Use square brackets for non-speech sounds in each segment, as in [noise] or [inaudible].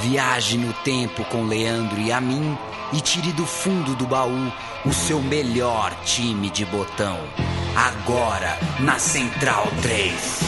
Viaje no tempo com Leandro e a mim e tire do fundo do baú o seu melhor time de botão. Agora na Central 3.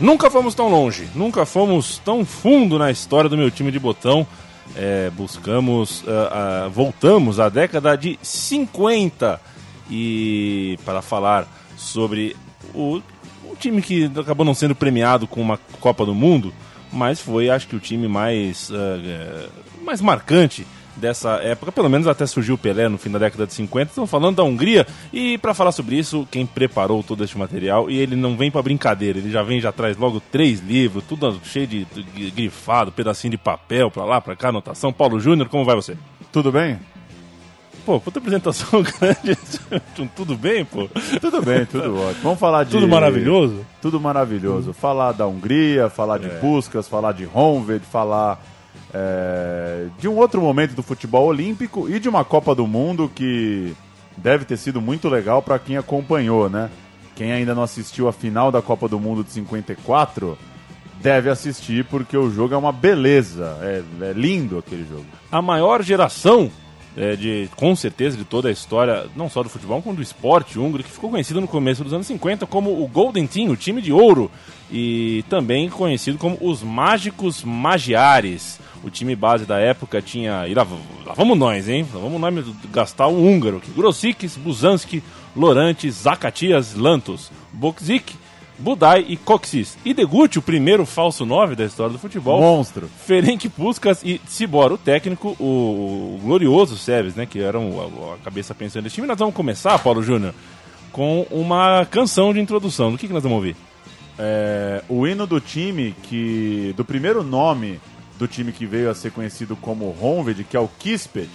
Nunca fomos tão longe, nunca fomos tão fundo na história do meu time de botão. É, buscamos, uh, uh, voltamos à década de 50 e para falar sobre o, o time que acabou não sendo premiado com uma Copa do Mundo, mas foi, acho que, o time mais, uh, mais marcante dessa época, pelo menos até surgiu o Pelé no fim da década de 50. Estamos falando da Hungria e para falar sobre isso, quem preparou todo este material e ele não vem para brincadeira, ele já vem já traz logo três livros, tudo cheio de, de grifado, pedacinho de papel para lá, para cá, anotação. Paulo Júnior, como vai você? Tudo bem? Pô, puta apresentação [laughs] grande. tudo bem, pô? Tudo bem, tudo [laughs] ótimo. Vamos falar de. Tudo maravilhoso? Tudo maravilhoso. Falar da Hungria, falar de é. Puskas, falar de Honved, falar é, de um outro momento do futebol olímpico e de uma Copa do Mundo que deve ter sido muito legal para quem acompanhou, né? Quem ainda não assistiu a final da Copa do Mundo de 54 deve assistir porque o jogo é uma beleza, é, é lindo aquele jogo. A maior geração é, de, com certeza, de toda a história, não só do futebol, como do esporte húngaro, que ficou conhecido no começo dos anos 50 como o Golden Team, o time de ouro, e também conhecido como os Mágicos Magiares. O time base da época tinha. E lá, lá vamos nós, hein? Lá vamos nós gastar o húngaro. Grossikis, Buzanski, Lorantes, Zacatias, Lantos, Bokzik, Budai e Coxis. E Deguchi, o primeiro falso 9 da história do futebol. Monstro. Ferenc Puskas e Cibor, o técnico, o, o glorioso Seves, né? Que eram a, a cabeça pensando desse time. Nós vamos começar, Paulo Júnior, com uma canção de introdução. Do que, que nós vamos ouvir? É, o hino do time que. do primeiro nome do time que veio a ser conhecido como Honved, que é o Kispet.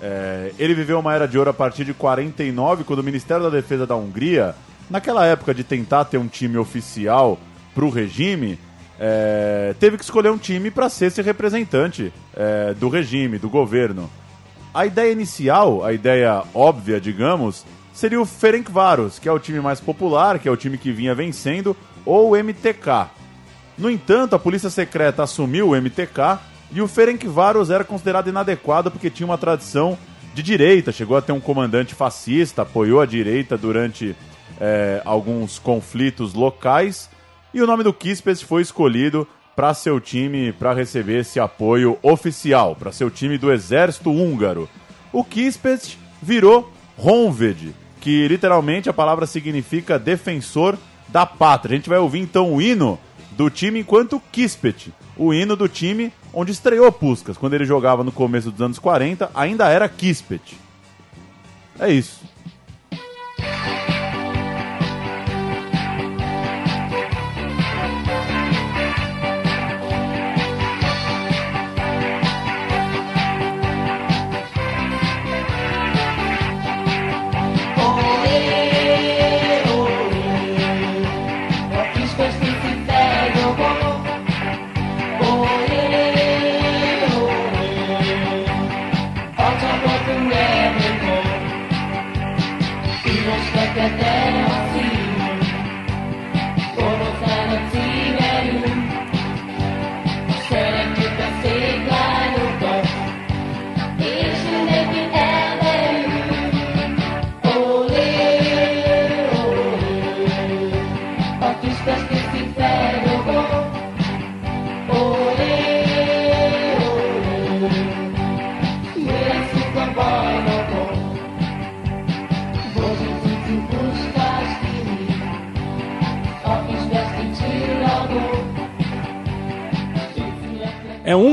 É, ele viveu uma era de ouro a partir de 49, quando o Ministério da Defesa da Hungria, naquela época de tentar ter um time oficial para o regime, é, teve que escolher um time para ser esse representante é, do regime, do governo. A ideia inicial, a ideia óbvia, digamos, seria o Ferencváros, que é o time mais popular, que é o time que vinha vencendo, ou o MTK. No entanto, a polícia secreta assumiu o MTK e o Ferencváros era considerado inadequado porque tinha uma tradição de direita, chegou a ter um comandante fascista, apoiou a direita durante é, alguns conflitos locais e o nome do Kispes foi escolhido para seu time, para receber esse apoio oficial, para seu time do exército húngaro. O Kispes virou Honved, que literalmente a palavra significa defensor da pátria. A gente vai ouvir então o hino do time enquanto Kispet, o hino do time onde estreou Puskas. Quando ele jogava no começo dos anos 40, ainda era Kispet. É isso.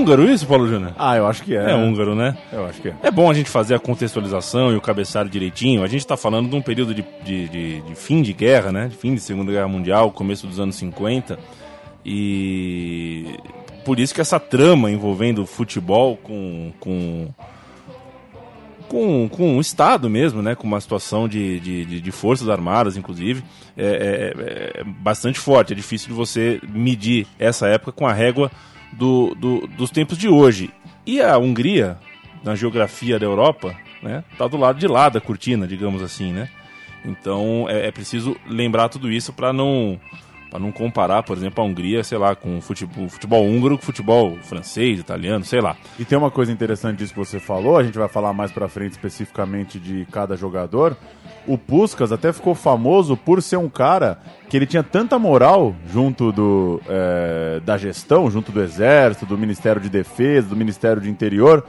Húngaro isso, Paulo Júnior? Ah, eu acho que é. É húngaro, né? Eu acho que é. É bom a gente fazer a contextualização e o cabeçalho direitinho. A gente está falando de um período de, de, de, de, fim de guerra, né? De fim de Segunda Guerra Mundial, começo dos anos 50. E por isso que essa trama envolvendo futebol com, com com, com o Estado mesmo, né? Com uma situação de, de, de forças armadas, inclusive, é, é, é, bastante forte. É difícil de você medir essa época com a régua do, do, dos tempos de hoje. E a Hungria, na geografia da Europa, né, tá do lado de lá da cortina, digamos assim, né? Então é, é preciso lembrar tudo isso para não para não comparar, por exemplo, a Hungria, sei lá, com o futebol, futebol húngaro com futebol francês, italiano, sei lá. E tem uma coisa interessante disso que você falou, a gente vai falar mais pra frente especificamente de cada jogador. O Puskas até ficou famoso por ser um cara que ele tinha tanta moral junto do, é, da gestão, junto do Exército, do Ministério de Defesa, do Ministério de Interior,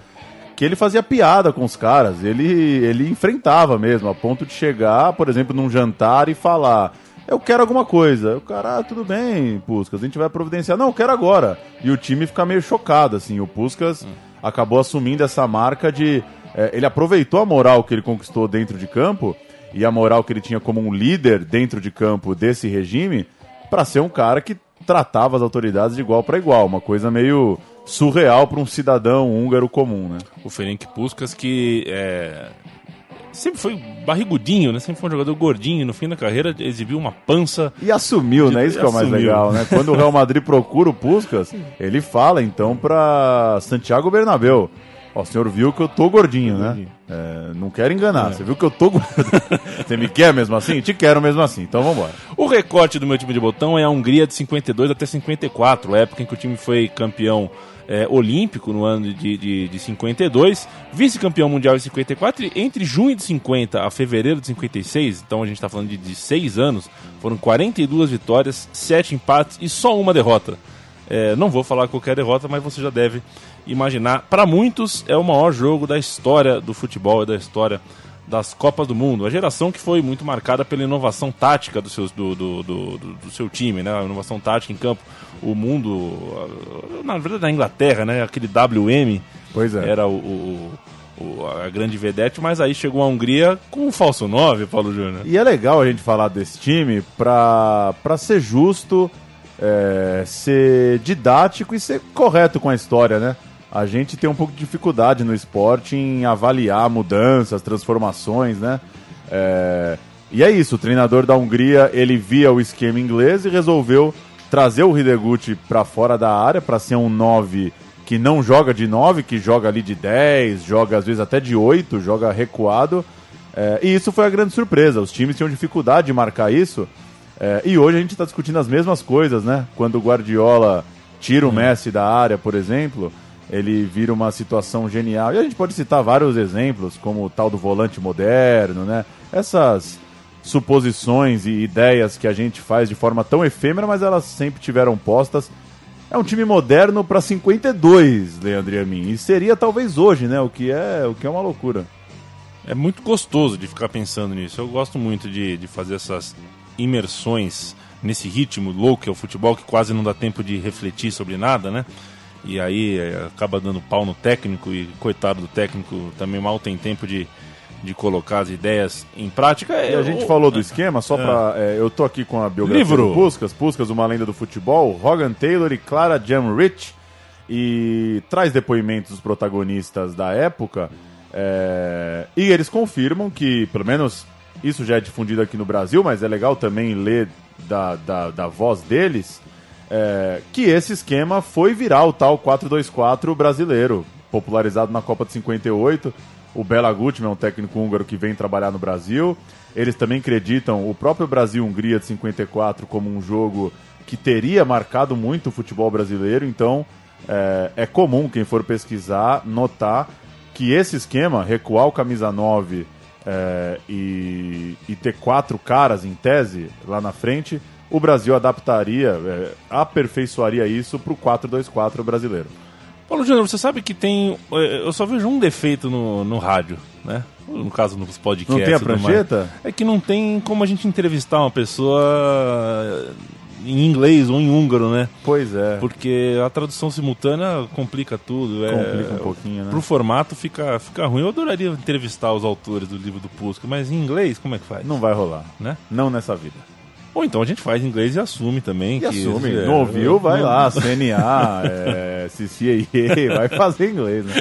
que ele fazia piada com os caras. Ele, ele enfrentava mesmo, a ponto de chegar, por exemplo, num jantar e falar eu quero alguma coisa. O cara, ah, tudo bem, Puskas, a gente vai providenciar. Não, eu quero agora. E o time fica meio chocado, assim. O Puskas hum. acabou assumindo essa marca de. É, ele aproveitou a moral que ele conquistou dentro de campo e a moral que ele tinha como um líder dentro de campo desse regime para ser um cara que tratava as autoridades de igual para igual. Uma coisa meio surreal para um cidadão húngaro comum, né? O Ferenc Puskas que é, sempre foi barrigudinho, né? Sempre foi um jogador gordinho. No fim da carreira exibiu uma pança. E assumiu, de... né? Isso que é o mais legal, né? Quando o Real Madrid procura o Puskas, [laughs] ele fala então para Santiago Bernabéu. Ó, o senhor viu que eu tô gordinho, né? É, não quero enganar. É. Você viu que eu tô gordo. [laughs] Você me quer mesmo assim? Te quero mesmo assim. Então vamos embora. O recorte do meu time de botão é a Hungria de 52 até 54, época em que o time foi campeão é, olímpico no ano de, de, de 52, vice-campeão mundial em 54, e entre junho de 50 a fevereiro de 56, então a gente está falando de, de seis anos, foram 42 vitórias, 7 empates e só uma derrota. É, não vou falar qualquer derrota, mas você já deve imaginar. Para muitos, é o maior jogo da história do futebol e da história das Copas do Mundo. A geração que foi muito marcada pela inovação tática do, seus, do, do, do, do, seu time, né? A inovação tática em campo. O mundo, na verdade, na Inglaterra, né? Aquele WM pois é. era o, o, o, a grande vedete, mas aí chegou a Hungria com o falso 9, Paulo Júnior. E é legal a gente falar desse time para ser justo, é, ser didático e ser correto com a história, né? A gente tem um pouco de dificuldade no esporte em avaliar mudanças, transformações, né? É... E é isso, o treinador da Hungria, ele via o esquema inglês e resolveu trazer o Hideguchi para fora da área para ser um 9 que não joga de 9, que joga ali de 10, joga às vezes até de 8, joga recuado. É... e isso foi a grande surpresa, os times tinham dificuldade de marcar isso. É... e hoje a gente está discutindo as mesmas coisas, né? Quando o Guardiola tira o Messi da área, por exemplo ele vira uma situação genial. E a gente pode citar vários exemplos, como o tal do volante moderno, né? Essas suposições e ideias que a gente faz de forma tão efêmera, mas elas sempre tiveram postas. É um time moderno para 52, Leandro e mim. E seria talvez hoje, né? O que é, o que é uma loucura. É muito gostoso de ficar pensando nisso. Eu gosto muito de, de fazer essas imersões nesse ritmo louco que é o futebol, que quase não dá tempo de refletir sobre nada, né? E aí é, acaba dando pau no técnico e coitado do técnico também mal tem tempo de, de colocar as ideias em prática. E a gente falou do esquema, só é. para é, eu tô aqui com a biografia Livro. do Puskas, Puskas, uma lenda do futebol, Hogan Taylor e Clara Jamrich, e traz depoimentos dos protagonistas da época, é, e eles confirmam que, pelo menos isso já é difundido aqui no Brasil, mas é legal também ler da, da, da voz deles, é, que esse esquema foi virar o tal 4-2-4 brasileiro, popularizado na Copa de 58. O Bela Gutmann é um técnico húngaro que vem trabalhar no Brasil. Eles também acreditam o próprio Brasil-Hungria de 54 como um jogo que teria marcado muito o futebol brasileiro. Então é, é comum quem for pesquisar notar que esse esquema, recuar o camisa 9 é, e, e ter quatro caras em tese lá na frente, o Brasil adaptaria, é, aperfeiçoaria isso para o 4-2-4 brasileiro. Paulo Júnior, você sabe que tem. É, eu só vejo um defeito no, no rádio, né? No caso, nos podcasts. Não tem a prancheta? É que não tem como a gente entrevistar uma pessoa em inglês ou em húngaro, né? Pois é. Porque a tradução simultânea complica tudo. É, complica um pouquinho, né? Pro formato fica, fica ruim. Eu adoraria entrevistar os autores do livro do Pusca, mas em inglês, como é que faz? Não vai rolar, né? Não nessa vida. Ou então a gente faz inglês e assume também. E que assume. É, não ouviu, vai lá. CNA, [laughs] é, CCAA, [laughs] vai fazer inglês, né?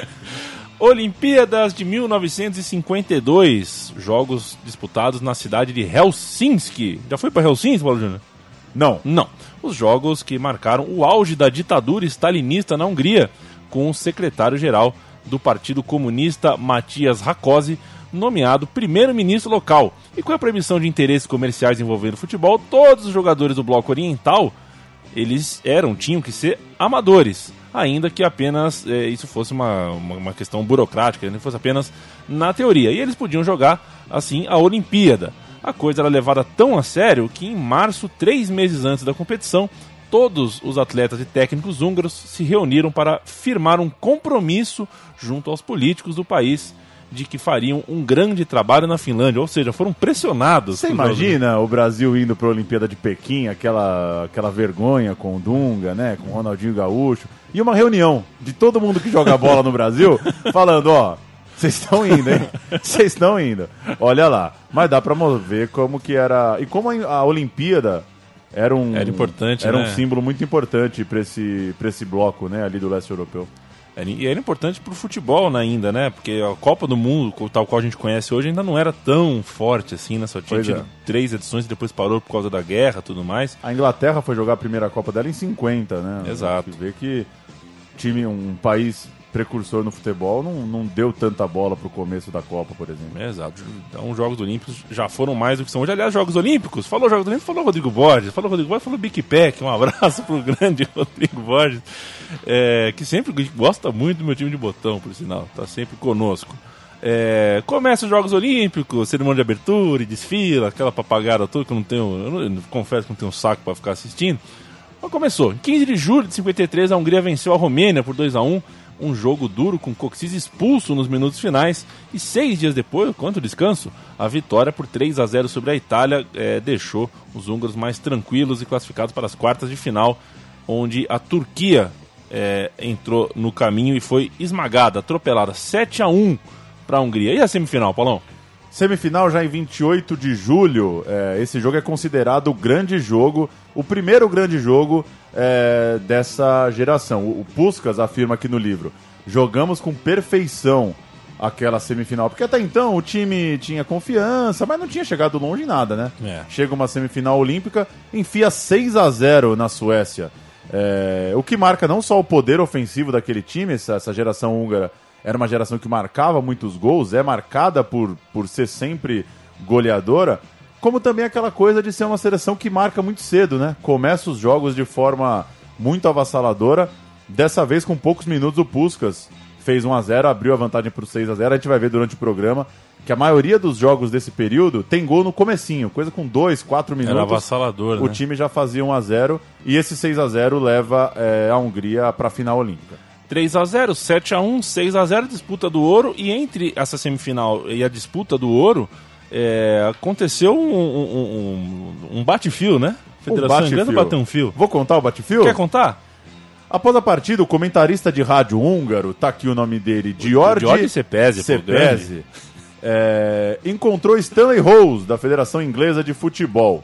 Olimpíadas de 1952, jogos disputados na cidade de Helsinki. Já foi para Helsinki, Paulo Júnior? Não. Não. Os jogos que marcaram o auge da ditadura stalinista na Hungria, com o secretário-geral do Partido Comunista, Matias Rakosi, nomeado primeiro-ministro local. E com a proibição de interesses comerciais envolvendo futebol, todos os jogadores do bloco oriental eles eram, tinham que ser amadores, ainda que apenas é, isso fosse uma, uma, uma, questão burocrática, não fosse apenas na teoria. E eles podiam jogar, assim, a Olimpíada. A coisa era levada tão a sério que em março, três meses antes da competição, todos os atletas e técnicos húngaros se reuniram para firmar um compromisso junto aos políticos do país de que fariam um grande trabalho na Finlândia, ou seja, foram pressionados. Você imagina o Brasil indo para a Olimpíada de Pequim, aquela, aquela vergonha com o Dunga, né, com o Ronaldinho Gaúcho, e uma reunião de todo mundo que joga bola no Brasil, [laughs] falando, ó, vocês estão indo, hein? Vocês estão indo. Olha lá. Mas dá para ver como que era. E como a Olimpíada era um. Era importante, Era né? um símbolo muito importante para esse, esse bloco, né, ali do leste europeu. E era importante para o futebol né, ainda, né? Porque a Copa do Mundo, tal qual a gente conhece hoje, ainda não era tão forte assim, né? Só tinha é. três edições e depois parou por causa da guerra tudo mais. A Inglaterra foi jogar a primeira Copa dela em 50, né? Exato. Vê que time, um país precursor no futebol não, não deu tanta bola para o começo da Copa, por exemplo. exato. Então, os Jogos Olímpicos já foram mais do que são hoje. Aliás, Jogos Olímpicos, falou Jogos Olímpicos, falou Rodrigo Borges, falou Rodrigo Borges, falou Big Pack. Um abraço [laughs] pro grande Rodrigo Borges, é, que sempre gosta muito do meu time de botão, por sinal, tá sempre conosco. É, começa os Jogos Olímpicos, cerimônia de abertura e desfila, aquela papagada toda que eu não tenho, eu, não, eu confesso que não tenho saco para ficar assistindo. Mas começou. Em 15 de julho de 53, a Hungria venceu a Romênia por 2 a 1 um jogo duro com Coxis expulso nos minutos finais e seis dias depois, quanto descanso, a vitória por 3 a 0 sobre a Itália é, deixou os húngaros mais tranquilos e classificados para as quartas de final, onde a Turquia é, entrou no caminho e foi esmagada, atropelada 7 a 1 para a Hungria. E a semifinal, Paulão? Semifinal já em 28 de julho. É, esse jogo é considerado o grande jogo, o primeiro grande jogo é, dessa geração. O, o Puskas afirma aqui no livro: jogamos com perfeição aquela semifinal. Porque até então o time tinha confiança, mas não tinha chegado longe em nada, né? É. Chega uma semifinal olímpica, enfia 6 a 0 na Suécia. É, o que marca não só o poder ofensivo daquele time, essa, essa geração húngara era uma geração que marcava muitos gols, é marcada por, por ser sempre goleadora, como também aquela coisa de ser uma seleção que marca muito cedo, né? Começa os jogos de forma muito avassaladora. Dessa vez, com poucos minutos, o Puskas fez 1 a 0 abriu a vantagem para o 6 a 0 A gente vai ver durante o programa que a maioria dos jogos desse período tem gol no comecinho, coisa com 2, 4 minutos. Era avassalador, O né? time já fazia 1 a 0 e esse 6 a 0 leva é, a Hungria para a final olímpica. 3 a 0 7 a 1 6 a 0 disputa do ouro. E entre essa semifinal e a disputa do ouro, é, aconteceu um, um, um, um bate-fio, né? Um Federação bate-fio. Inglesa bateu um fio. Vou contar o bate-fio? Quer contar? Após a partida, o comentarista de rádio húngaro, tá aqui o nome dele, George, George Cepese. Cepese, é, encontrou Stanley Rose, da Federação Inglesa de Futebol,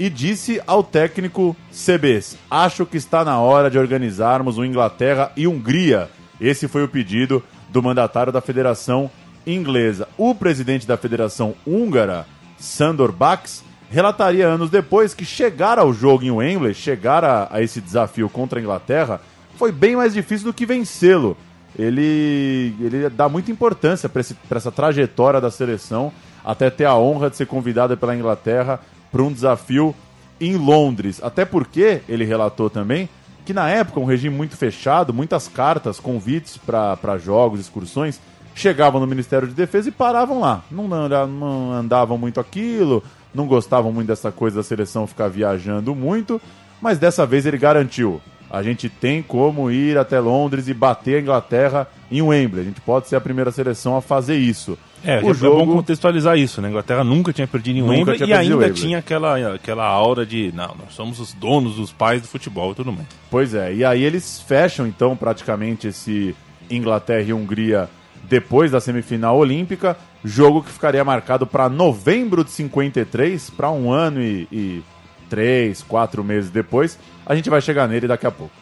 e disse ao técnico CBs: Acho que está na hora de organizarmos o Inglaterra e Hungria. Esse foi o pedido do mandatário da Federação Inglesa. O presidente da Federação Húngara, Sandor Bax, relataria anos depois que chegar ao jogo em Wembley, chegar a, a esse desafio contra a Inglaterra, foi bem mais difícil do que vencê-lo. Ele, ele dá muita importância para essa trajetória da seleção, até ter a honra de ser convidada pela Inglaterra para um desafio em Londres. Até porque, ele relatou também, que na época um regime muito fechado, muitas cartas, convites para jogos, excursões, chegavam no Ministério de Defesa e paravam lá. Não, não andavam muito aquilo, não gostavam muito dessa coisa da seleção ficar viajando muito, mas dessa vez ele garantiu. A gente tem como ir até Londres e bater a Inglaterra em Wembley. A gente pode ser a primeira seleção a fazer isso. É, o é jogo bom contextualizar isso, né? A Inglaterra nunca tinha perdido em Wembley e ainda Wembley. tinha aquela, aquela aura de, não, nós somos os donos, os pais do futebol e tudo mais. Pois é, e aí eles fecham então praticamente esse Inglaterra e Hungria depois da semifinal olímpica, jogo que ficaria marcado para novembro de 53, para um ano e, e três, quatro meses depois. A gente vai chegar nele daqui a pouco.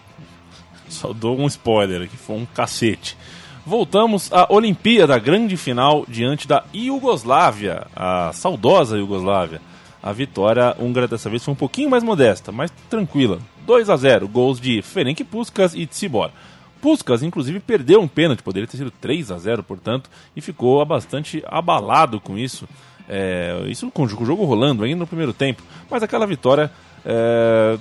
Só dou um spoiler aqui, foi um cacete. Voltamos à Olimpíada, grande final diante da Iugoslávia, a saudosa Iugoslávia. A vitória húngara dessa vez foi um pouquinho mais modesta, mas tranquila. 2 a 0, gols de Ferenc Puskas e Tsibor. Puskas, inclusive, perdeu um pênalti, poderia ter sido 3 a 0 portanto, e ficou bastante abalado com isso. É, isso com o jogo rolando ainda no primeiro tempo. Mas aquela vitória é,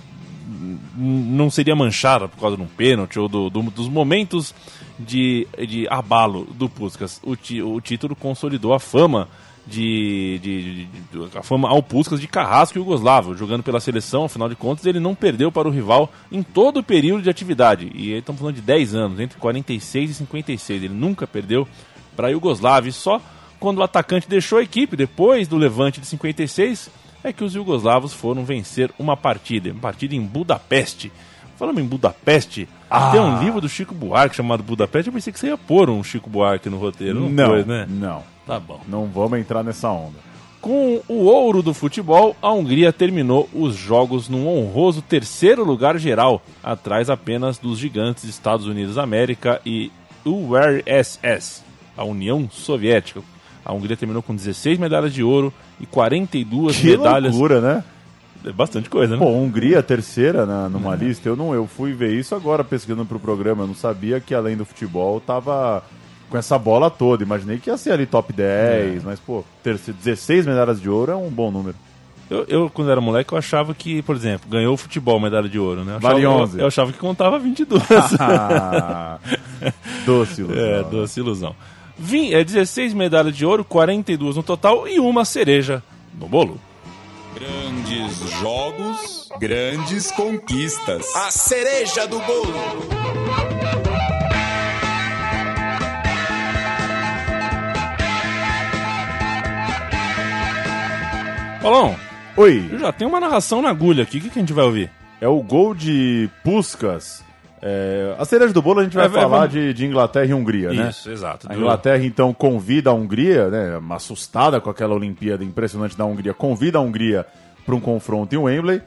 não seria manchada por causa de um pênalti ou do, do, dos momentos de, de abalo do Puskas. O, ti, o título consolidou a fama de, de, de, a fama ao Puskas de Carrasco e Yugoslavo, jogando pela seleção, afinal de contas, ele não perdeu para o rival em todo o período de atividade. E estamos falando de 10 anos, entre 46 e 56. Ele nunca perdeu para a Yugoslávia. E só quando o atacante deixou a equipe, depois do levante de 56, é que os jugoslavos foram vencer uma partida, uma partida em Budapeste. Falando em Budapeste, ah. tem um livro do Chico Buarque chamado Budapeste. Eu pensei que você ia pôr um Chico Buarque no roteiro. Não, não pôs, né? Não. Tá bom. Não vamos entrar nessa onda. Com o ouro do futebol, a Hungria terminou os jogos num honroso terceiro lugar geral, atrás apenas dos gigantes Estados Unidos da América e URSS, a União Soviética. A Hungria terminou com 16 medalhas de ouro e 42 que medalhas. loucura, né? É bastante coisa, né? Pô, Hungria, terceira na, numa é. lista. Eu não, eu fui ver isso agora pesquisando pro programa. Eu não sabia que além do futebol tava com essa bola toda. Imaginei que ia ser ali top 10, é. mas, pô, ter 16 medalhas de ouro é um bom número. Eu, eu, quando era moleque, eu achava que, por exemplo, ganhou o futebol medalha de ouro, né? Eu vale achava, 11. Eu, eu achava que contava 22. [laughs] doce ilusão. [laughs] É, doce ilusão. Vim, é 16 medalhas de ouro, 42 no total e uma cereja no bolo. Grandes jogos, grandes conquistas. A cereja do bolo. Paulão, Oi. eu já tenho uma narração na agulha aqui. O que, que a gente vai ouvir? É o gol de Puskas. É, a cereja do bolo a gente vai É, vai- falar vamos- de, de Inglaterra e Hungria, né? Isso, exato. A Inglaterra, então, convida a Hungria, né, assustada com aquela Olimpíada impressionante da Hungria, convida a Hungria para um confronto em Wembley.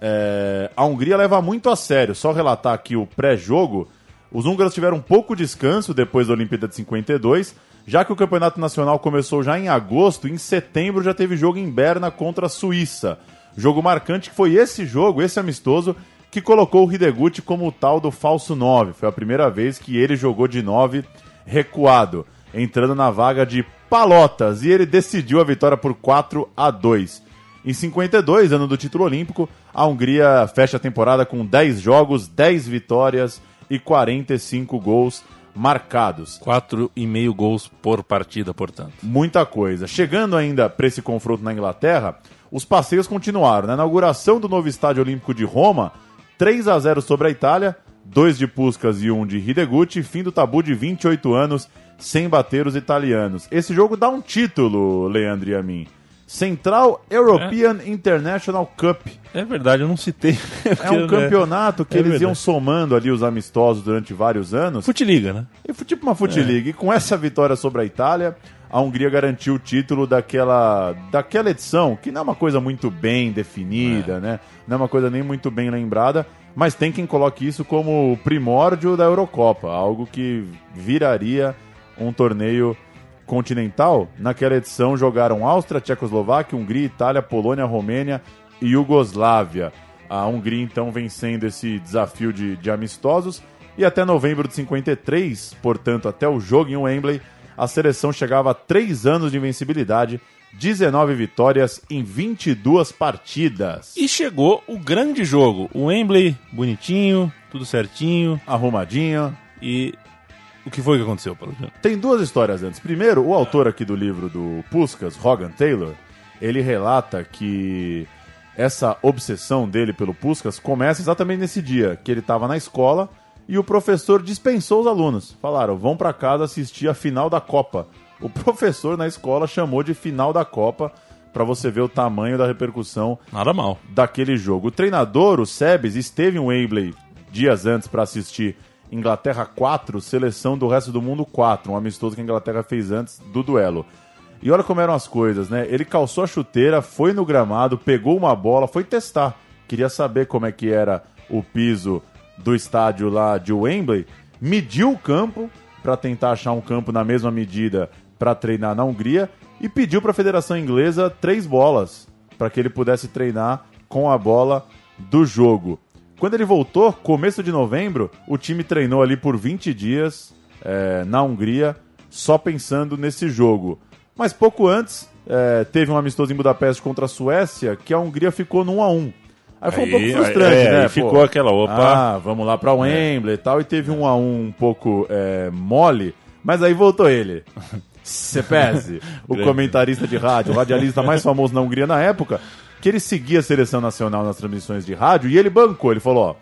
É, a Hungria leva muito a sério. Só relatar aqui o pré-jogo. Os húngaros tiveram um pouco descanso depois da Olimpíada de 52, já que o Campeonato Nacional começou já em agosto, em setembro já teve jogo em Berna contra a Suíça. Jogo marcante que foi esse jogo, esse amistoso, que colocou o Hidegut como o tal do falso 9. Foi a primeira vez que ele jogou de 9 recuado, entrando na vaga de Palotas, e ele decidiu a vitória por 4 a 2. Em 52, ano do título olímpico, a Hungria fecha a temporada com 10 jogos, 10 vitórias e 45 gols marcados. Quatro e meio gols por partida, portanto. Muita coisa. Chegando ainda para esse confronto na Inglaterra, os passeios continuaram. Na inauguração do novo estádio olímpico de Roma, 3 a 0 sobre a Itália, dois de Puskas e um de Hidegut, fim do tabu de 28 anos sem bater os italianos. Esse jogo dá um título, Leandro e a mim. Central European International Cup. É verdade, eu não citei. [laughs] É um campeonato que É eles iam verdade. somando ali os amistosos durante vários anos. Futiliga, né? E tipo uma Foot League. E com essa vitória sobre a Itália, a Hungria garantiu o título daquela, daquela edição, que não é uma coisa muito bem definida, né? Não é uma coisa nem muito bem lembrada, mas tem quem coloque isso como o primórdio da Eurocopa, algo que viraria um torneio continental. Naquela edição jogaram Áustria, Tchecoslováquia, Hungria, Itália, Polônia, Romênia e Iugoslávia. A Hungria então vencendo esse desafio de, de amistosos. E até novembro de 53, portanto até o jogo em Wembley, a seleção chegava a 3 anos de invencibilidade, 19 vitórias em 22 partidas. E chegou o grande jogo. O Wembley, bonitinho, tudo certinho. Arrumadinho. E o que foi que aconteceu, Paulo? Tem duas histórias antes. Primeiro, o autor aqui do livro do Puskas, Hogan Taylor, ele relata que essa obsessão dele pelo Puskas começa exatamente nesse dia, que ele estava na escola e o professor dispensou os alunos. Falaram, vão para casa assistir a final da Copa. O [laughs] professor na escola chamou de final da Copa para você ver o tamanho da repercussão Nada mal. daquele jogo. O treinador, o Sebes, esteve em Wembley dias antes para assistir Inglaterra 4, seleção do resto do mundo 4, um amistoso que a Inglaterra fez antes do duelo. E olha como eram as coisas, né? Ele calçou a chuteira, foi no gramado, pegou uma bola, foi testar. Queria saber como é que era o piso do estádio lá de Wembley, mediu o campo para tentar achar um campo na mesma medida para treinar na Hungria e pediu para a Federação Inglesa três bolas para que ele pudesse treinar com a bola do jogo. Quando ele voltou, começo de novembro, o time treinou ali por 20 dias é, na Hungria, só pensando nesse jogo. Mas pouco antes, é, teve um amistoso em Budapeste contra a Suécia, que a Hungria ficou no 1 a 1 Aí foi um pouco frustrante, é, né? aí ficou aquela, opa. Ah, vamos lá pra Wembley e tal. E teve um a um um pouco é, mole, mas aí voltou ele. [laughs] Cepese, o comentarista de rádio, o radialista mais famoso na Hungria na época, que ele seguia a seleção nacional nas transmissões de rádio e ele bancou. Ele falou: ó,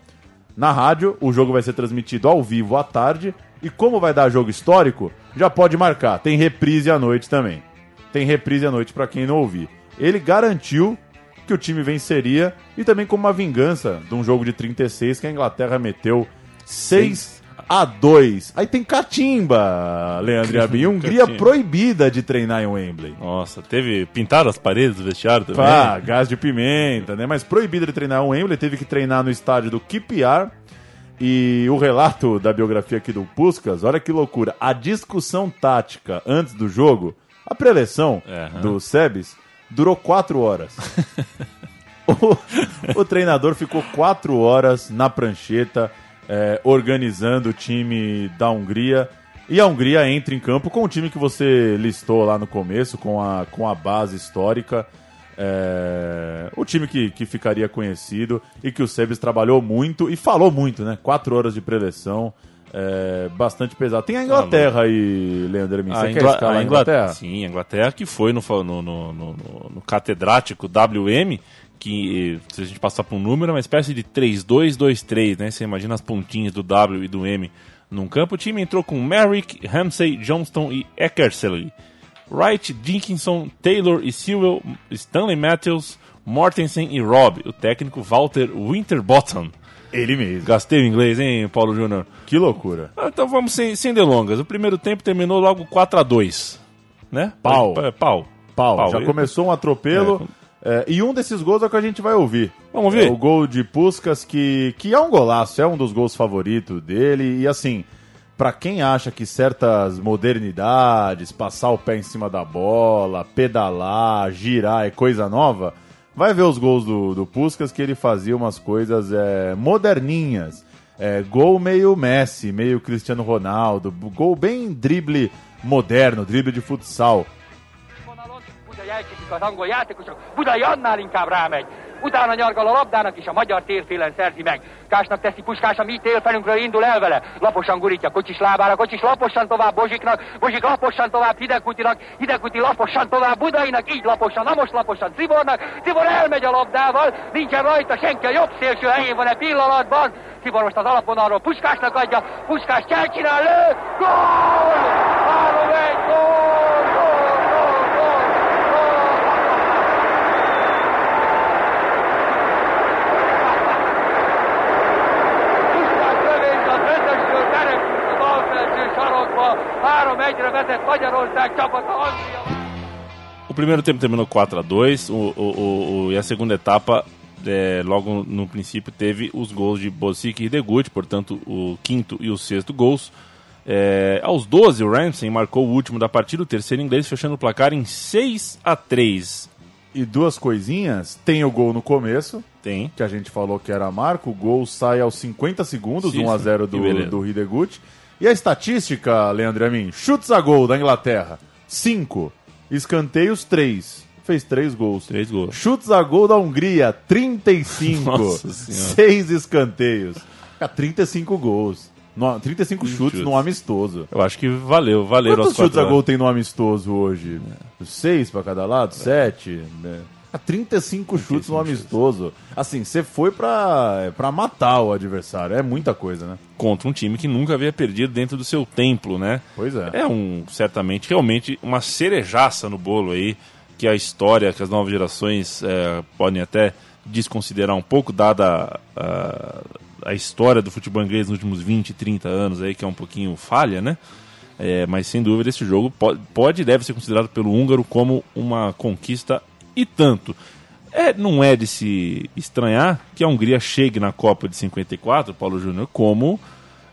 na rádio o jogo vai ser transmitido ao vivo à tarde e como vai dar jogo histórico, já pode marcar. Tem reprise à noite também. Tem reprise à noite pra quem não ouvir. Ele garantiu que o time venceria e também como uma vingança de um jogo de 36 que a Inglaterra meteu 6 a 2. Aí tem catimba, Leandro e [laughs] Abin. Hungria Catimba. proibida de treinar em Wembley. Nossa, teve pintar as paredes do vestiário também. Pá, gás de pimenta, né? Mas proibida de treinar em Wembley, teve que treinar no estádio do QPR. E o relato da biografia aqui do Puskas, olha que loucura. A discussão tática antes do jogo, a preleção Aham. do Sebes, durou quatro horas. [laughs] o, o treinador ficou quatro horas na prancheta, é, organizando o time da Hungria. E a Hungria entra em campo com o time que você listou lá no começo, com a, com a base histórica. É, o time que, que ficaria conhecido e que o Sebes trabalhou muito e falou muito, né? Quatro horas de preleção, é, bastante pesado. Tem a Inglaterra aí, Leandro Hermin. Você A, quer a Inglaterra? Sim, a Inglaterra que foi no, no, no, no- no- catedrático WM, que se a gente passar por um número, é uma espécie de 3-2-2-3, né? Você imagina as pontinhas do W e do M num campo. O time entrou com Merrick, Ramsey, Johnston e Eckersley. Wright, Dickinson, Taylor e Sewell, Stanley Matthews, Mortensen e Robb. O técnico Walter Winterbottom. Ele mesmo. Gastei o inglês, hein, Paulo Júnior? Que loucura. Ah, Então vamos sem, sem delongas. O primeiro tempo terminou logo 4 a 2 né? Pau. É, Pau. Pau, já Eu- começou um atropelo. é, e um desses gols é o que a gente vai ouvir. Vamos ouvir? É o gol de Puskas, que, que é um golaço, é um dos gols favoritos dele. E assim, pra quem acha que certas modernidades, passar o pé em cima da bola, pedalar, girar é coisa nova, vai ver os gols do, do Puskas que ele fazia umas coisas é, moderninhas. É, gol meio Messi, meio Cristiano Ronaldo, gol bem drible moderno, drible de futsal. Utána nyargal a labdának, és a magyar térfélen szerzi meg. Kásnak teszi Puskás, a mi térfelünkről indul el vele. Laposan gurítja Kocsis lábára, Kocsis laposan tovább Bozsiknak, Bozsik laposan tovább Hidegkutinak, Hidegkuti laposan tovább Budainak, így laposan, na most laposan Cibornak, Cibor elmegy a labdával, nincsen rajta senki, a jobb szélső helyén van e pillanatban. Cibor most az alapvonalról Puskásnak adja, Puskás cselcsinál, lő, gól! 3-1, gól, gól, O primeiro tempo terminou 4 a 2 o, o, o- e a segunda etapa, é, logo no princípio, teve os gols de Bosic e Degut, portanto, o quinto e o sexto gols. É, aos 12, o Ramsey marcou o último da partida, o terceiro inglês, fechando o placar em 6 a 3 E duas coisinhas, tem o gol no começo, Tem. que a gente falou que era marco, o gol sai aos 50 segundos, Sim, 1 a sim. 0 E do, do Hidegut. E a estatística, Leandro Amin, chutes a gol da Inglaterra, 5, escanteios 3, fez 3 gols. Três gols. Chutes a gol da Hungria, 35, [laughs] Nossa Senhora. 6 escanteios. Cara, 35 gols. No, 35 chutes chutes. no amistoso. Eu acho que valeu, valeu Quantos chutes a gol tem no amistoso hoje? Seis pra cada lado? Sete? Né? Ah, 35 chutes no amistoso. Assim, você foi pra, pra matar o adversário. É muita coisa, né? contra um time que nunca havia perdido dentro do seu templo, né? Pois é. É um, certamente, realmente uma cerejaça no bolo aí, que a história, que as novas gerações é, podem até desconsiderar um pouco, dada a, a história do futebol inglês nos últimos 20, 30 anos aí, que é um pouquinho falha, né? É, mas sem dúvida esse jogo pode, pode e deve ser considerado pelo húngaro como uma conquista e tanto. É, não é de se estranhar que a Hungria chegue na Copa de 54, Paulo Júnior, como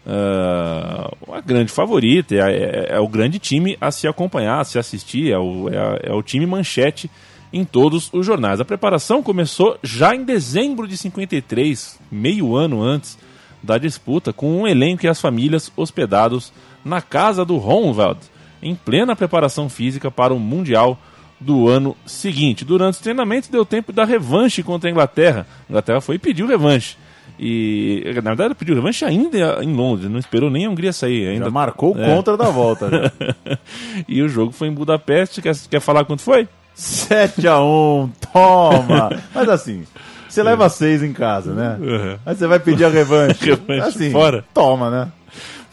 ah, uma grande favorita, é, é- é o grande time a se acompanhar, a se assistir, é o, é a- é o time manchete em todos os jornais. A preparação começou já em dezembro de 53, meio ano antes da disputa, com um elenco e as famílias hospedados na casa do Ronvald, em plena preparação física para o Mundial do ano seguinte. Durante os treinamentos deu tempo da revanche contra a Inglaterra. A Inglaterra foi e pediu revanche. E, na verdade, pediu revanche ainda em Londres, não esperou nem a Hungria sair. Ainda Já marcou É. contra da volta. já. [laughs] e o jogo foi em Budapeste. Quer, quer falar quanto foi? 7x1, toma! Mas assim, você leva seis em casa, né? Uhum. Aí você vai pedir a revanche. [laughs] Revanche assim, fora. Toma, né?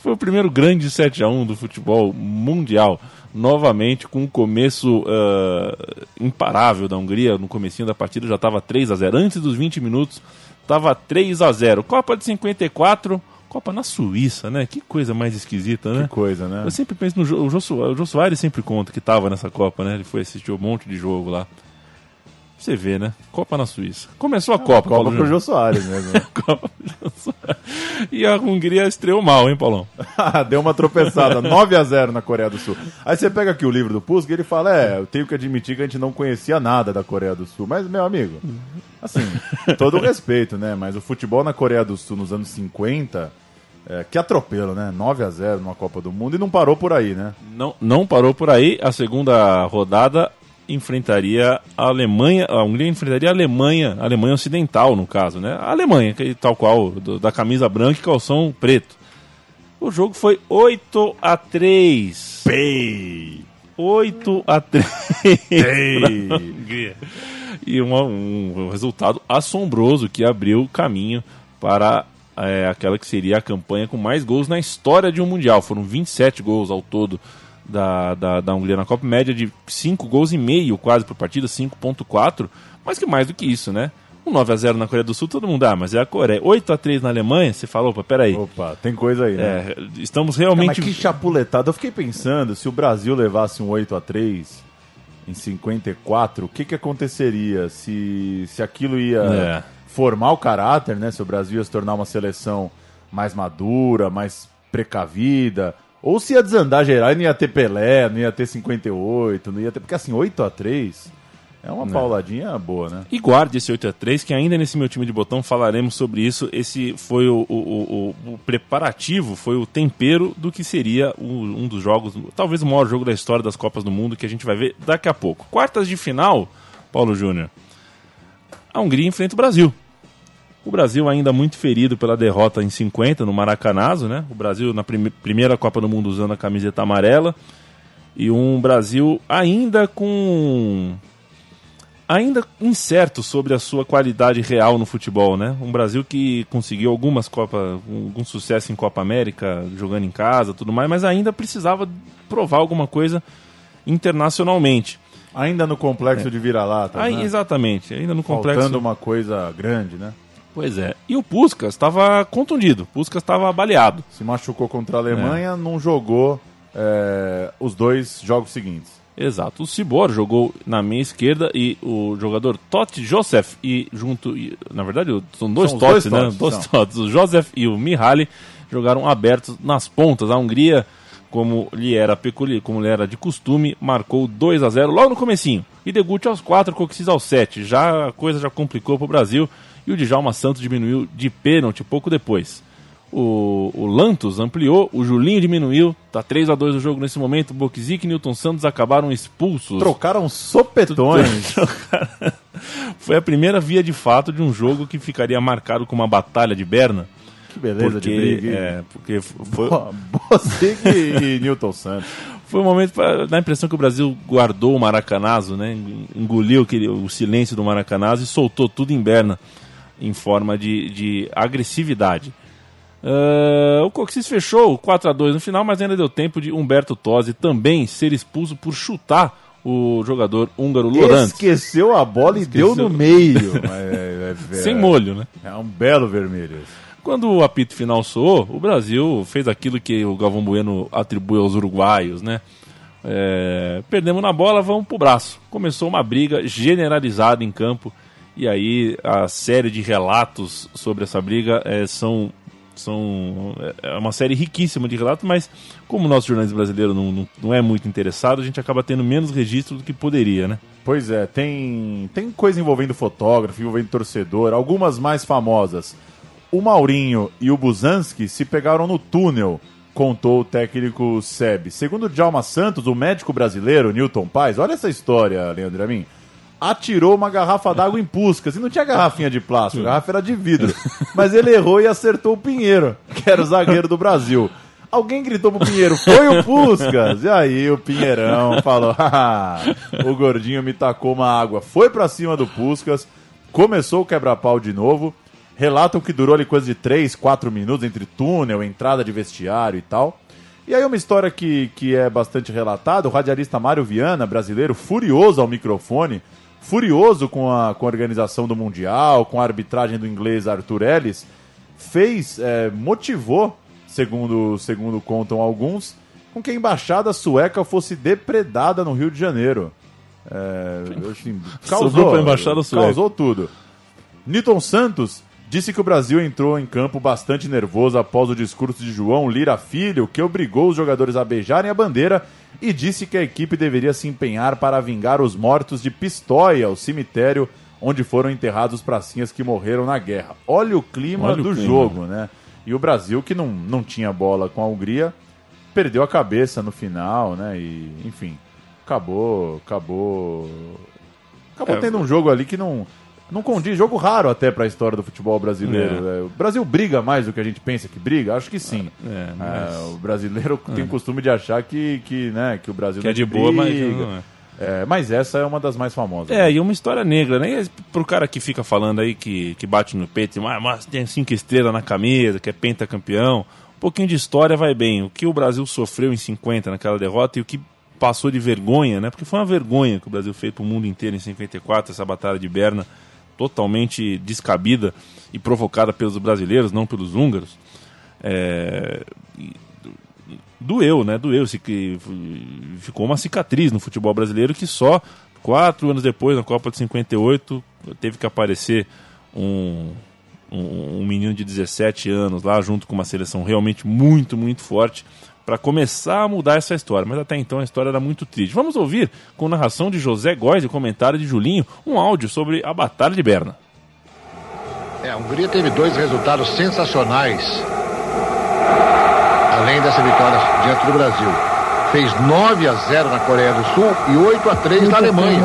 Foi o primeiro grande 7 a 1 do futebol mundial. Novamente com um começo ah, imparável da Hungria. No comecinho da partida já estava 3 a 0 Antes dos 20 minutos, estava 3 a 0 Copa de 54, Copa na Suíça, né? Que coisa mais esquisita, né? Que coisa, né? Eu sempre penso no Jô, o Jô, Su- o Jô Soares sempre conta que estava nessa Copa, né? Ele foi assistir um monte de jogo lá. Você vê, né? Copa na Suíça. Começou a Copa, Copa Paulo pro. Jô Soares mesmo. né? [laughs] Copa pro Jô Soares. E a Hungria estreou mal, hein, Paulão? [laughs] Deu uma tropeçada, [laughs] 9 a 0 na Coreia do Sul. Aí você pega aqui o livro do Pusk e ele fala: É, eu tenho que admitir que a gente não conhecia nada da Coreia do Sul. Mas, meu amigo, assim, todo o respeito, né? Mas o futebol na Coreia do Sul nos anos 50, é, que atropelo, né? 9 a 0 numa Copa do Mundo e não parou por aí, né? Não, não parou por aí. A segunda rodada enfrentaria a Alemanha. A Hungria enfrentaria a Alemanha, a Alemanha Ocidental, no caso, né? A Alemanha, que, tal qual, do- da camisa branca e calção preto. O jogo foi 8 a 3 Pei! 8 a 3 Ei! pra Hungria. E uma- um, resultado assombroso que abriu caminho para é, aquela que seria a campanha com mais gols na história de um Mundial. Foram 27 gols ao todo da, da, da Hungria na Copa, média de 5 gols e meio quase por partida, 5.4, mas que mais do que isso, né? Um 9 a 0 na Coreia do Sul, todo mundo, ah, mas é a Coreia. 8 a 3 na Alemanha, você falou, opa, peraí. Opa, tem coisa aí, né? É, estamos Não, mas realmente... que chapuletada. Eu fiquei pensando, se o Brasil levasse um 8 a 3 em 54, o que que aconteceria se, se aquilo ia É. formar o caráter, né? Se o Brasil ia se tornar uma seleção mais madura, mais precavida, ou se ia desandar geral e não ia ter Pelé, não ia ter 58, não ia ter... Porque assim, 8 a 3 é uma pauladinha boa, né? E guarde esse 8 a 3 que ainda nesse meu time de botão falaremos sobre isso. Esse foi o, o, o- o preparativo, foi o tempero do que seria um dos jogos, talvez o maior jogo da história das Copas do Mundo, que a gente vai ver daqui a pouco. Quartas de final, Paulo Júnior. A Hungria enfrenta o Brasil. O Brasil ainda muito ferido pela derrota em 50 no Maracanazo, né? O Brasil na prime- primeira Copa do Mundo usando a camiseta amarela. E um Brasil ainda com ainda incerto sobre a sua qualidade real no futebol, né? Um Brasil que conseguiu algumas Copas, algum sucesso em Copa América, jogando em casa, tudo mais, mas ainda precisava provar alguma coisa internacionalmente. Ainda no complexo de vira-lata, né? Exatamente, ainda no complexo. Faltando uma coisa grande, né? Pois é. E o Puskas estava contundido, o Puskas estava baleado. Se machucou contra a Alemanha, não jogou é, os dois jogos seguintes. Exato. O Cibor jogou na meia esquerda e o jogador Totti Joseph e junto, e, na verdade, são dois São Totti, dois né? Totti, Dois. Totti. O Joseph e o Mihaly jogaram abertos nas pontas. A Hungria, como lhe era peculiar, como lhe era de costume, marcou 2 a 0 logo no comecinho. E Deguti aos 4, Coxis aos 7. Já a coisa já complicou para o Brasil e o Djalma Santos diminuiu de pênalti pouco depois. O, o Lantos ampliou, o Julinho diminuiu, tá 3 a 2 o jogo nesse momento. Boksic e Newton Santos acabaram expulsos. Trocaram sopetões. [laughs] Foi a primeira via de fato de um jogo que ficaria marcado com uma batalha de Berna. que beleza Porque, de briga. é, porque foi, Bozic e [laughs] Newton Santos. foi um momento, pra- dá a impressão que o Brasil guardou o maracanazo, né? engoliu aquele, o silêncio do maracanazo e soltou tudo em Berna em forma de, de agressividade. Ah, o Coxis fechou 4 a 2 no final, mas ainda deu tempo de Humberto Tosi também ser expulso por chutar o jogador húngaro Lorantes. Esqueceu a bola e Esqueceu. deu no meio. [laughs] É, é- é- Sem molho, né? É um belo vermelho. Quando o apito final soou, o Brasil fez aquilo que o Galvão Bueno atribui aos uruguaios, né? É, perdemos na bola, vamos pro braço. Começou uma briga generalizada em campo e aí a série de relatos sobre essa briga é, são são é uma série riquíssima de relatos, mas como o nosso jornalismo brasileiro não, não, não é muito interessado, a gente acaba tendo menos registro do que poderia, né? pois é. Tem, tem coisa envolvendo fotógrafo, envolvendo torcedor, algumas mais famosas. O Maurinho e o Buzanski se pegaram no túnel, contou o técnico Seb. Segundo Djalma Santos, o médico brasileiro, Newton Paz, olha essa história, Leandro Amin. Atirou uma garrafa d'água em Puscas. E não tinha garrafinha de plástico, a garrafa era de vidro. Mas ele errou e acertou o Pinheiro, que era o zagueiro do Brasil. Alguém gritou pro Pinheiro, foi o Puscas! E aí o Pinheirão falou, "Ah, o gordinho me tacou uma água. Foi pra cima do Puscas, começou o quebra-pau de novo. Relatam que durou ali coisa de 3, 4 minutos entre túnel, entrada de vestiário e tal. E aí uma história que, que é bastante relatada, o radialista Mário Viana, brasileiro, furioso ao microfone, furioso com a, com a organização do Mundial, com a arbitragem do inglês Arthur Ellis, fez, é, motivou, segundo, segundo contam alguns, com que a embaixada sueca fosse depredada no Rio de Janeiro. É, assim, [laughs] causou, embaixada sueca. causou tudo. Newton Santos disse que o Brasil entrou em campo bastante nervoso após o discurso de João Lira Filho, que obrigou os jogadores a beijarem a bandeira e disse que a equipe deveria se empenhar para vingar os mortos de Pistoia, o cemitério onde foram enterrados os pracinhas que morreram na guerra. Olha o clima Olha o do clima. jogo, né? E o Brasil, que não, não tinha bola com a Hungria, perdeu a cabeça no final, né? E, enfim, acabou, acabou. Acabou É, tendo um jogo ali que não. Não condiz, jogo raro até para a história do futebol brasileiro. É. né? O Brasil briga mais do que a gente pensa que briga? Acho que sim. É, É, mas- o brasileiro [laughs] tem o costume de achar que, que, né, que o Brasil Que é de boa, mas briga. é. É, mas essa é uma das mais famosas. É, e uma história negra, né? E pro cara que fica falando aí, que, que bate no peito, ah, mas tem cinco estrelas na camisa, que é pentacampeão. Um pouquinho de história vai bem. O que o Brasil sofreu em 50 naquela derrota e o que passou de vergonha, né? Porque foi uma vergonha que o Brasil fez pro mundo inteiro em 54, essa batalha de Berna, totalmente descabida e provocada pelos brasileiros, não pelos húngaros. É, doeu, né? Doeu. se que Ficou uma cicatriz no futebol brasileiro que só quatro anos depois, na Copa de 58, teve que aparecer um, um, um menino de 17 anos lá, junto com uma seleção realmente muito, muito forte, para começar a mudar essa história. Mas até então a história era muito triste. Vamos ouvir, com narração de José Góes e comentário de Julinho, um áudio sobre a Batalha de Berna. É, a Hungria teve dois resultados sensacionais. Além dessa vitória diante do Brasil. Fez 9 a 0 na Coreia do Sul e 8 a 3 na Alemanha.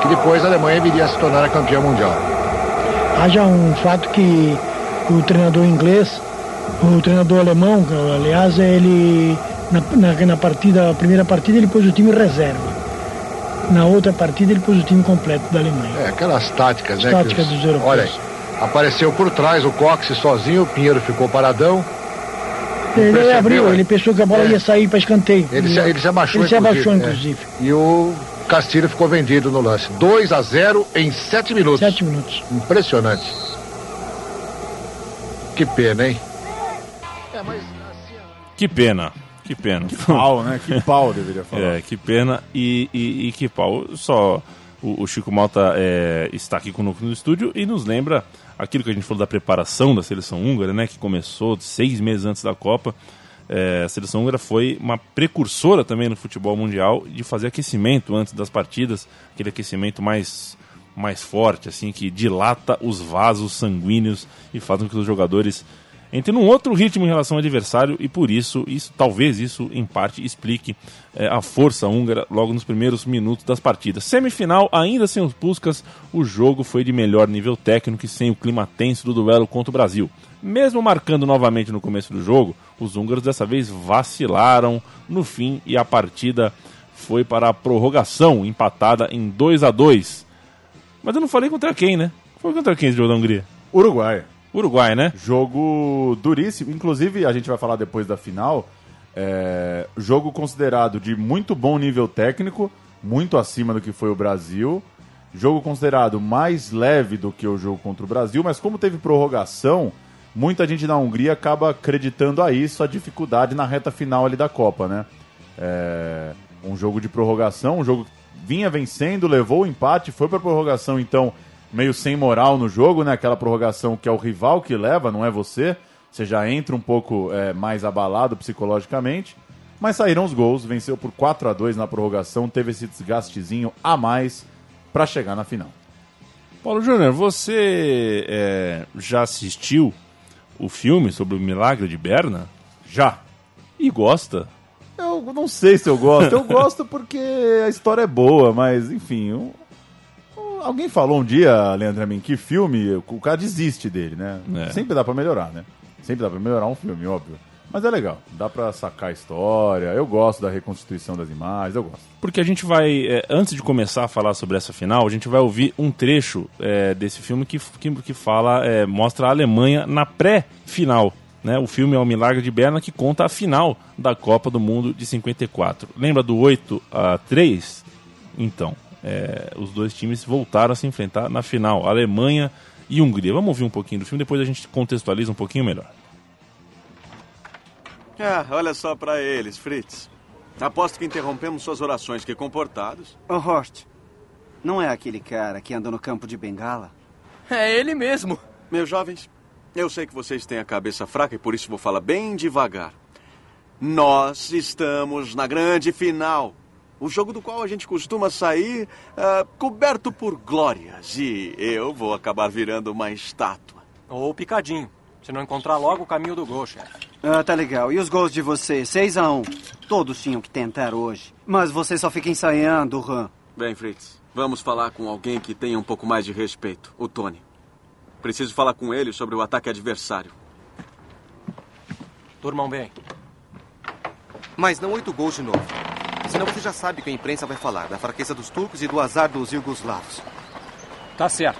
Que depois a Alemanha viria a se tornar a campeã mundial. Haja um fato que o treinador inglês, o treinador alemão, aliás, ele na, na, na partida, a primeira partida ele pôs o time reserva. Na outra partida ele pôs o time completo da Alemanha. É, aquelas táticas, né? Táticas os- dos europeus. Olha apareceu por trás o Cox sozinho, o Pinheiro ficou paradão. Ele percebeu, abriu, é? ele pensou que a bola É. ia sair para escanteio. Ele se, ele se abaixou, Ele se abaixou, é. inclusive. E o Castilho ficou vendido no lance. 2 a 0 em 7 minutos. Sete minutos. Impressionante. Que pena, hein? Que pena, que pena. Pau, né? Que pau deveria [laughs] falar. É, que pena e, e, e que pau. Só o, o Chico Malta é, está aqui conosco no estúdio e nos lembra aquilo que a gente falou da preparação da seleção húngara, né? Que começou seis meses antes da Copa. É, a seleção húngara foi uma precursora também no futebol mundial de fazer aquecimento antes das partidas, aquele aquecimento mais mais forte, assim, que dilata os vasos sanguíneos e faz com que os jogadores entrem num outro ritmo em relação ao adversário e por isso, isso talvez isso em parte explique eh, a força húngara logo nos primeiros minutos das partidas. Semifinal, ainda sem os Puskas, o jogo foi de melhor nível técnico e sem o clima tenso do duelo contra o Brasil. Mesmo marcando novamente no começo do jogo, os húngaros dessa vez vacilaram no fim e a partida foi para a prorrogação, empatada em 2 a 2 Mas eu não falei contra quem, né? Foi contra quem esse jogo da Hungria? Uruguai. Uruguai, né? Jogo duríssimo. Inclusive, a gente vai falar depois da final. é, jogo considerado de muito bom nível técnico, muito acima do que foi o Brasil. Jogo considerado mais leve do que o jogo contra o Brasil, mas como teve prorrogação, muita gente na Hungria acaba acreditando a isso, a dificuldade na reta final ali da Copa, né? É, um jogo de prorrogação, um jogo que vinha vencendo, levou o empate, foi para prorrogação, então meio sem moral no jogo, né? Aquela prorrogação que é o rival que leva, não é você. Você já entra um pouco é, mais abalado psicologicamente. Mas saíram os gols, venceu por 4 a 2 na prorrogação, teve esse desgastezinho a mais para chegar na final. Paulo Júnior, você é, já assistiu o filme sobre o milagre de Berna? Já. E gosta? Eu não sei se eu gosto. Eu gosto porque a história é boa, mas enfim. Alguém falou um dia, Leandro, a mim, que filme o cara desiste dele, né? É. Sempre dá pra melhorar, né? Sempre dá pra melhorar um filme, óbvio. Mas é legal, dá pra sacar a história. Eu gosto da reconstituição das imagens, eu gosto. Porque a gente vai, é, antes de começar a falar sobre essa final, a gente vai ouvir um trecho é, desse filme que, que, que fala, é, mostra a Alemanha na pré-final. Né? O filme é o Milagre de Berna que conta a final da Copa do Mundo de 54. Lembra do 8 a 3? Então, é, os dois times voltaram a se enfrentar na final, Alemanha e Hungria. Vamos ouvir um pouquinho do filme, depois a gente contextualiza um pouquinho melhor. Ah, olha só pra eles, Fritz. Aposto que interrompemos suas orações, que comportados. Ô, Horst, não é aquele cara que anda no campo de bengala? É ele mesmo. Meus jovens, eu sei que vocês têm a cabeça fraca e por isso vou falar bem devagar. Nós estamos na grande final. O jogo do qual a gente costuma sair ah, coberto por glórias. E eu vou acabar virando uma estátua. Ou picadinho. Se não encontrar logo o caminho do gol, chefe. Ah, tá legal. E os gols de vocês? 6 a 1 Todos tinham que tentar hoje. Mas você só fica ensaiando, Ran. Bem, Fritz, vamos falar com alguém que tenha um pouco mais de respeito. O Tony. Preciso falar com ele sobre o ataque adversário. Durmam bem. Mas não oito gols de novo. Senão você já sabe o que a imprensa vai falar da fraqueza dos turcos e do azar dos iugoslavos. Tá certo.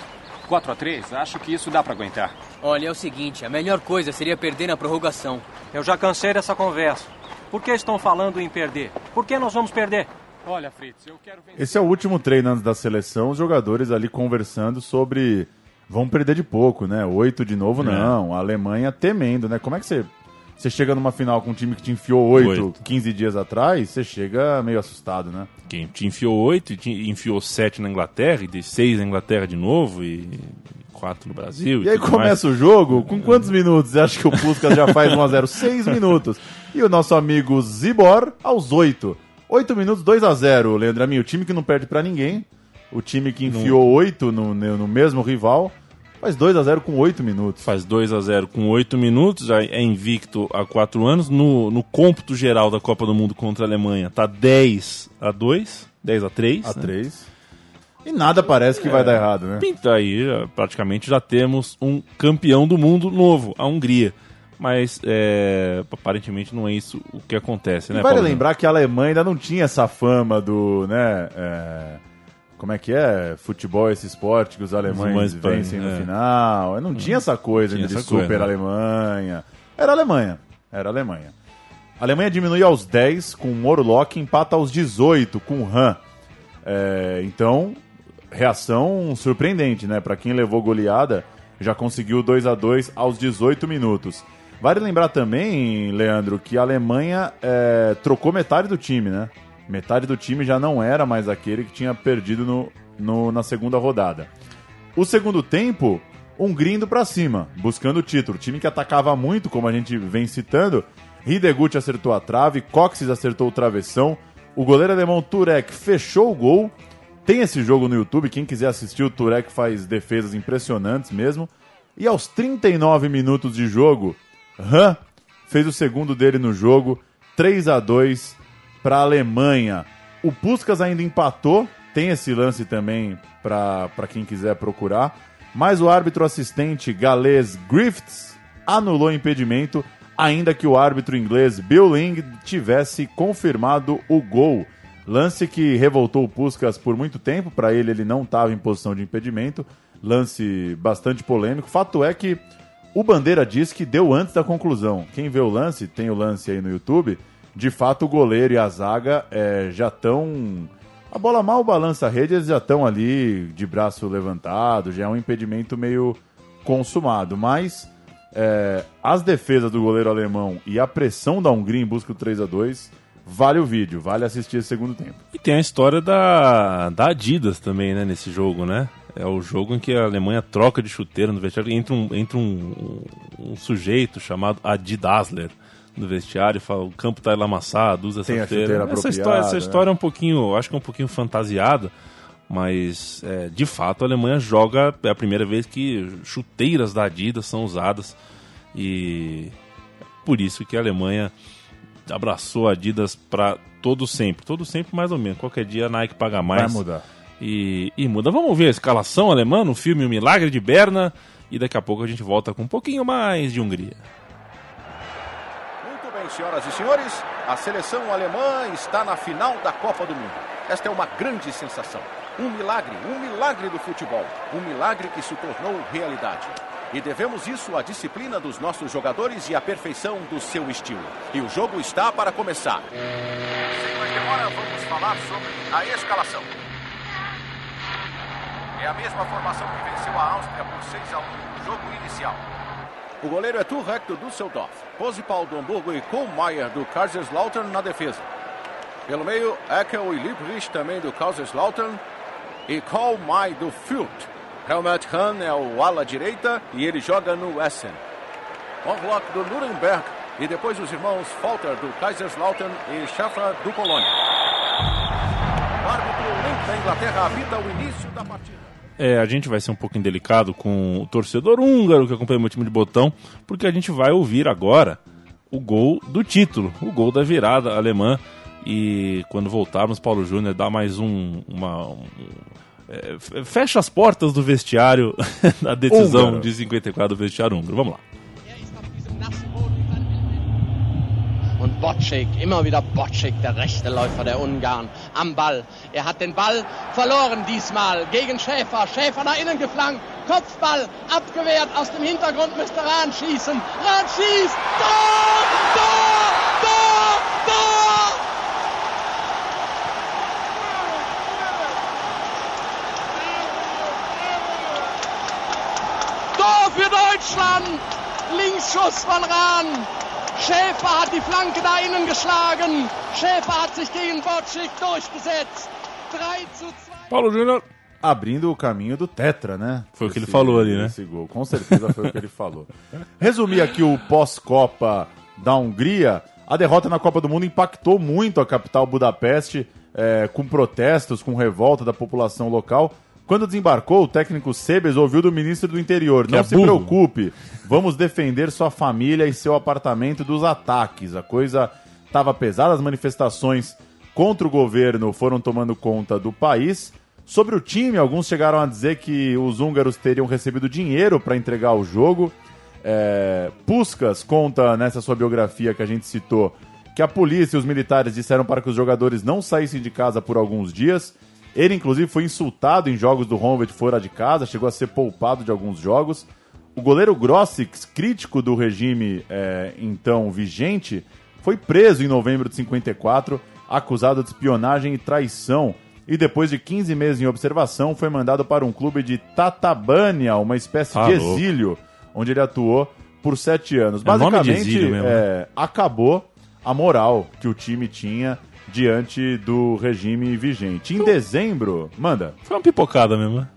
4 a 3 acho que isso dá pra aguentar. Olha, é o seguinte, a melhor coisa seria perder na prorrogação. Eu já cansei dessa conversa. Por que estão falando em perder? Por que nós vamos perder? Olha, Fritz, eu quero vencer. Esse é o último treino antes da seleção, os jogadores ali conversando sobre. Vão perder de pouco, né? Oito de novo, não. A Alemanha temendo, né? Como é que você. Você chega numa final com um time que te enfiou oito, Oito. 15 dias atrás, você chega meio assustado, né? Quem te enfiou oito, e te enfiou sete na Inglaterra, e de seis na Inglaterra de novo, e quatro no Brasil. E aí tudo começa o jogo, com quantos minutos? Você acha que o Puskas já faz 1x0? 6 [laughs] minutos. E o nosso amigo Zibor, aos 8. 8 minutos, 2x0, Leandro Amin. O time que não perde pra ninguém. O time que enfiou 8 no, no mesmo rival. Faz 2x0 com 8 minutos. Faz 2 a 0 com 8 minutos, já é invicto há 4 anos. No, no cômputo geral da Copa do Mundo contra a Alemanha, tá 10 a 2, 10 a 3. A 3. E nada parece que vai dar errado, né? Pinta aí, já- praticamente já temos um campeão do mundo novo, a Hungria. Mas é, aparentemente não é isso o que acontece, né? E vale Paulo? lembrar que a Alemanha ainda não tinha essa fama do, né, é, como é que é? Futebol, esse esporte que os alemães alemães vencem no é. final. Não tinha essa coisa Tinha de essa super coisa, né? Alemanha. Era Alemanha. Era Alemanha. A Alemanha diminui aos 10 com o Morlock, empata aos 18 com o Han. É, então, reação surpreendente, né? Pra quem levou goleada, já conseguiu 2 a 2 aos 18 minutos. Vale lembrar também, Leandro, que a Alemanha é, trocou metade do time, né? Metade do time já não era mais aquele que tinha perdido no, no- na segunda rodada. O segundo tempo, um grindo pra cima, buscando o título. Time que atacava muito, como a gente vem citando. Hideguchi acertou a trave, Coxes acertou o travessão. O goleiro alemão Turek fechou o gol. Tem esse jogo no YouTube, quem quiser assistir, o Turek faz defesas impressionantes mesmo. E aos 39 minutos de jogo, Han fez o segundo dele no jogo, 3 a 2 para a Alemanha. O Puskas ainda empatou, tem esse lance também para quem quiser procurar. Mas o árbitro assistente galês Griffiths anulou o impedimento, ainda que o árbitro inglês Bill Ling tivesse confirmado o gol. Lance que revoltou o Puskas por muito tempo, para ele ele não estava em posição de impedimento. Lance bastante polêmico. Fato é que o Bandeira diz que deu antes da conclusão. Quem vê o lance, tem o lance aí no YouTube, de fato o goleiro e a zaga eh, já estão. A bola mal balança a rede, eles já estão ali de braço levantado, já é um impedimento meio consumado. Mas eh, as defesas do goleiro alemão e a pressão da Hungria em busca do 3 a 2 vale o vídeo, vale assistir esse segundo tempo. E tem a história da, da Adidas também, né, nesse jogo, né? É o jogo em que a Alemanha troca de chuteiro no vestiário. Entra um, entra um, um sujeito chamado Adidasler no vestiário e fala: o campo tá lamassado, usa essa Tem chuteira. essa história, essa né? história é um pouquinho, acho que é um pouquinho fantasiada, Mas, é, de fato, a Alemanha joga. É a primeira vez que chuteiras da Adidas são usadas. E por isso que a Alemanha abraçou a Adidas para todo sempre. Todo sempre, mais ou menos. Qualquer dia a Nike paga mais. Vai mudar. E, e muda. Vamos ver a escalação alemã no filme O Milagre de Berna. E daqui a pouco a gente volta com um pouquinho mais de Hungria. Senhoras e senhores, a seleção alemã está na final da Copa do Mundo. Esta é uma grande sensação. Um milagre, um milagre do futebol. Um milagre que se tornou realidade. E devemos isso à disciplina dos nossos jogadores e à perfeição do seu estilo. E o jogo está para começar. Sem mais demora, vamos falar sobre a escalação. É a mesma formação que venceu a Áustria por 6 a 1 no jogo inicial. O goleiro é Turek do Düsseldorf, Posipal do Hamburgo e Kohlmeier do Kaiserslautern na defesa. Pelo meio, Eckel e Liebrich também do Kaiserslautern e Kohlmeier do Fürth. Helmut Hahn é o ala direita e ele joga no Essen. Orlock do Nuremberg e depois os irmãos Falter do Kaiserslautern e Schaffer do Colônia. O árbitro da Inglaterra apita o início da partida. É, a gente vai ser um pouco indelicado com o torcedor húngaro que acompanha o meu time de botão, porque a gente vai ouvir agora o gol do título, o gol da virada alemã. E quando voltarmos, Paulo Júnior dá mais um. Uma, um é, fecha as portas do vestiário [laughs] da decisão Húngaro. de 54 do vestiário húngaro. Vamos lá. Bocek, immer wieder Bocek, der rechte Läufer der Ungarn, am Ball. Er hat den Ball verloren diesmal gegen Schäfer. Schäfer nach innen geflankt, Kopfball abgewehrt, aus dem Hintergrund müsste Rahn schießen. Rahn schießt, Tor, Tor, Tor, Tor! Tor für Deutschland! Linksschuss von Rahn. Schäfer hat die Flanke da innen geschlagen. Schäfer hat sich gegen Bocek durchgesetzt. 3 zu 2. Paulo Júnior. Abrindo o caminho do Tetra, né? Foi o que ele falou ali, né? Esse gol. Com certeza foi o que ele falou. Resumir aqui o pós-Copa da Hungria. A derrota na Copa do Mundo impactou muito a capital Budapeste, é, com protestos, com revolta da população local. Quando desembarcou, o técnico Sebes ouviu do ministro do Interior: Que Não é se burro." preocupe, vamos defender sua família e seu apartamento dos ataques. A coisa estava pesada, as manifestações contra o governo foram tomando conta do país. Sobre o time, alguns chegaram a dizer que os húngaros teriam recebido dinheiro para entregar o jogo. É, Puskas conta nessa sua biografia que a gente citou que a polícia e os militares disseram para que os jogadores não saíssem de casa por alguns dias. Ele, inclusive, foi insultado em jogos do Honved fora de casa, chegou a ser poupado de alguns jogos. O goleiro Grossix, crítico do regime é, então vigente, foi preso em novembro de 54, acusado de espionagem e traição. E depois de 15 meses em observação, foi mandado para um clube de Tatabânia, uma espécie Ah, de louco. exílio, onde ele atuou por sete anos. É Basicamente, mesmo, né? é, acabou a moral que o time tinha diante do regime vigente. Em dezembro, manda. Foi uma pipocada mesmo, né?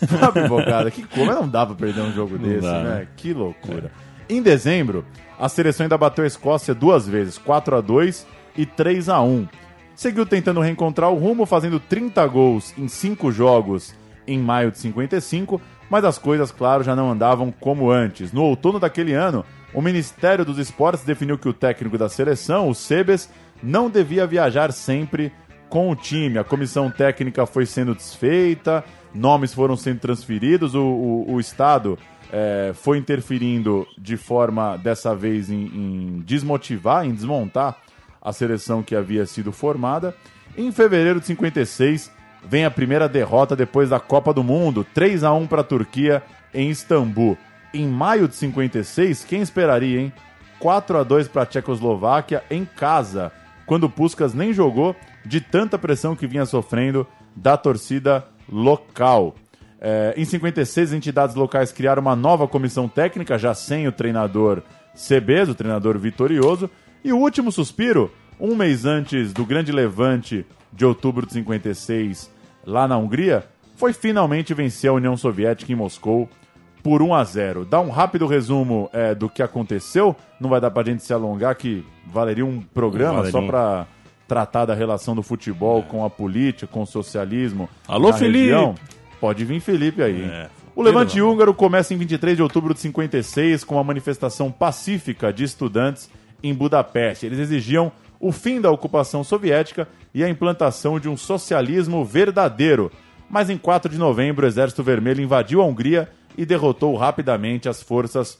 [laughs] Uma pipocada. que como não dá pra perder um jogo Não desse, dá, né? né? Que loucura. Em dezembro, a seleção ainda bateu a Escócia duas vezes, 4 a 2 e 3 a 1 Seguiu tentando reencontrar o rumo, fazendo 30 gols em 5 jogos em maio de 55, mas as coisas, claro, já não andavam como antes. No outono daquele ano, o Ministério dos Esportes definiu que o técnico da seleção, o Sebes, não devia viajar sempre com o time. A comissão técnica foi sendo desfeita, nomes foram sendo transferidos, o, o- o Estado eh, foi interferindo de forma, dessa vez, em, em desmotivar, em desmontar a seleção que havia sido formada. Em fevereiro de 56, vem a primeira derrota depois da Copa do Mundo, 3 a 1 para a Turquia em Istambul. Em maio de 56, quem esperaria, hein? 4 a 2 para a Tchecoslováquia em casa, quando Puskas nem jogou de tanta pressão que vinha sofrendo da torcida local. É, em 56, as entidades locais criaram uma nova comissão técnica, já sem o treinador Cebes, o treinador vitorioso. E o último suspiro, um mês antes do grande levante de outubro de 56, lá na Hungria, foi finalmente vencer a União Soviética em Moscou por 1 a 0. Dá um rápido resumo é, do que aconteceu. Não vai dar pra gente se alongar, que valeria um programa Valeria só pra tratar da relação do futebol com a política, com o socialismo. Alô, Felipe! região. Pode vir Felipe aí. É. O Levante húngaro começa em 23 de outubro de 56 com uma manifestação pacífica de estudantes em Budapeste. Eles exigiam o fim da ocupação soviética e a implantação de um socialismo verdadeiro. Mas em 4 de novembro, o Exército Vermelho invadiu a Hungria e derrotou rapidamente as forças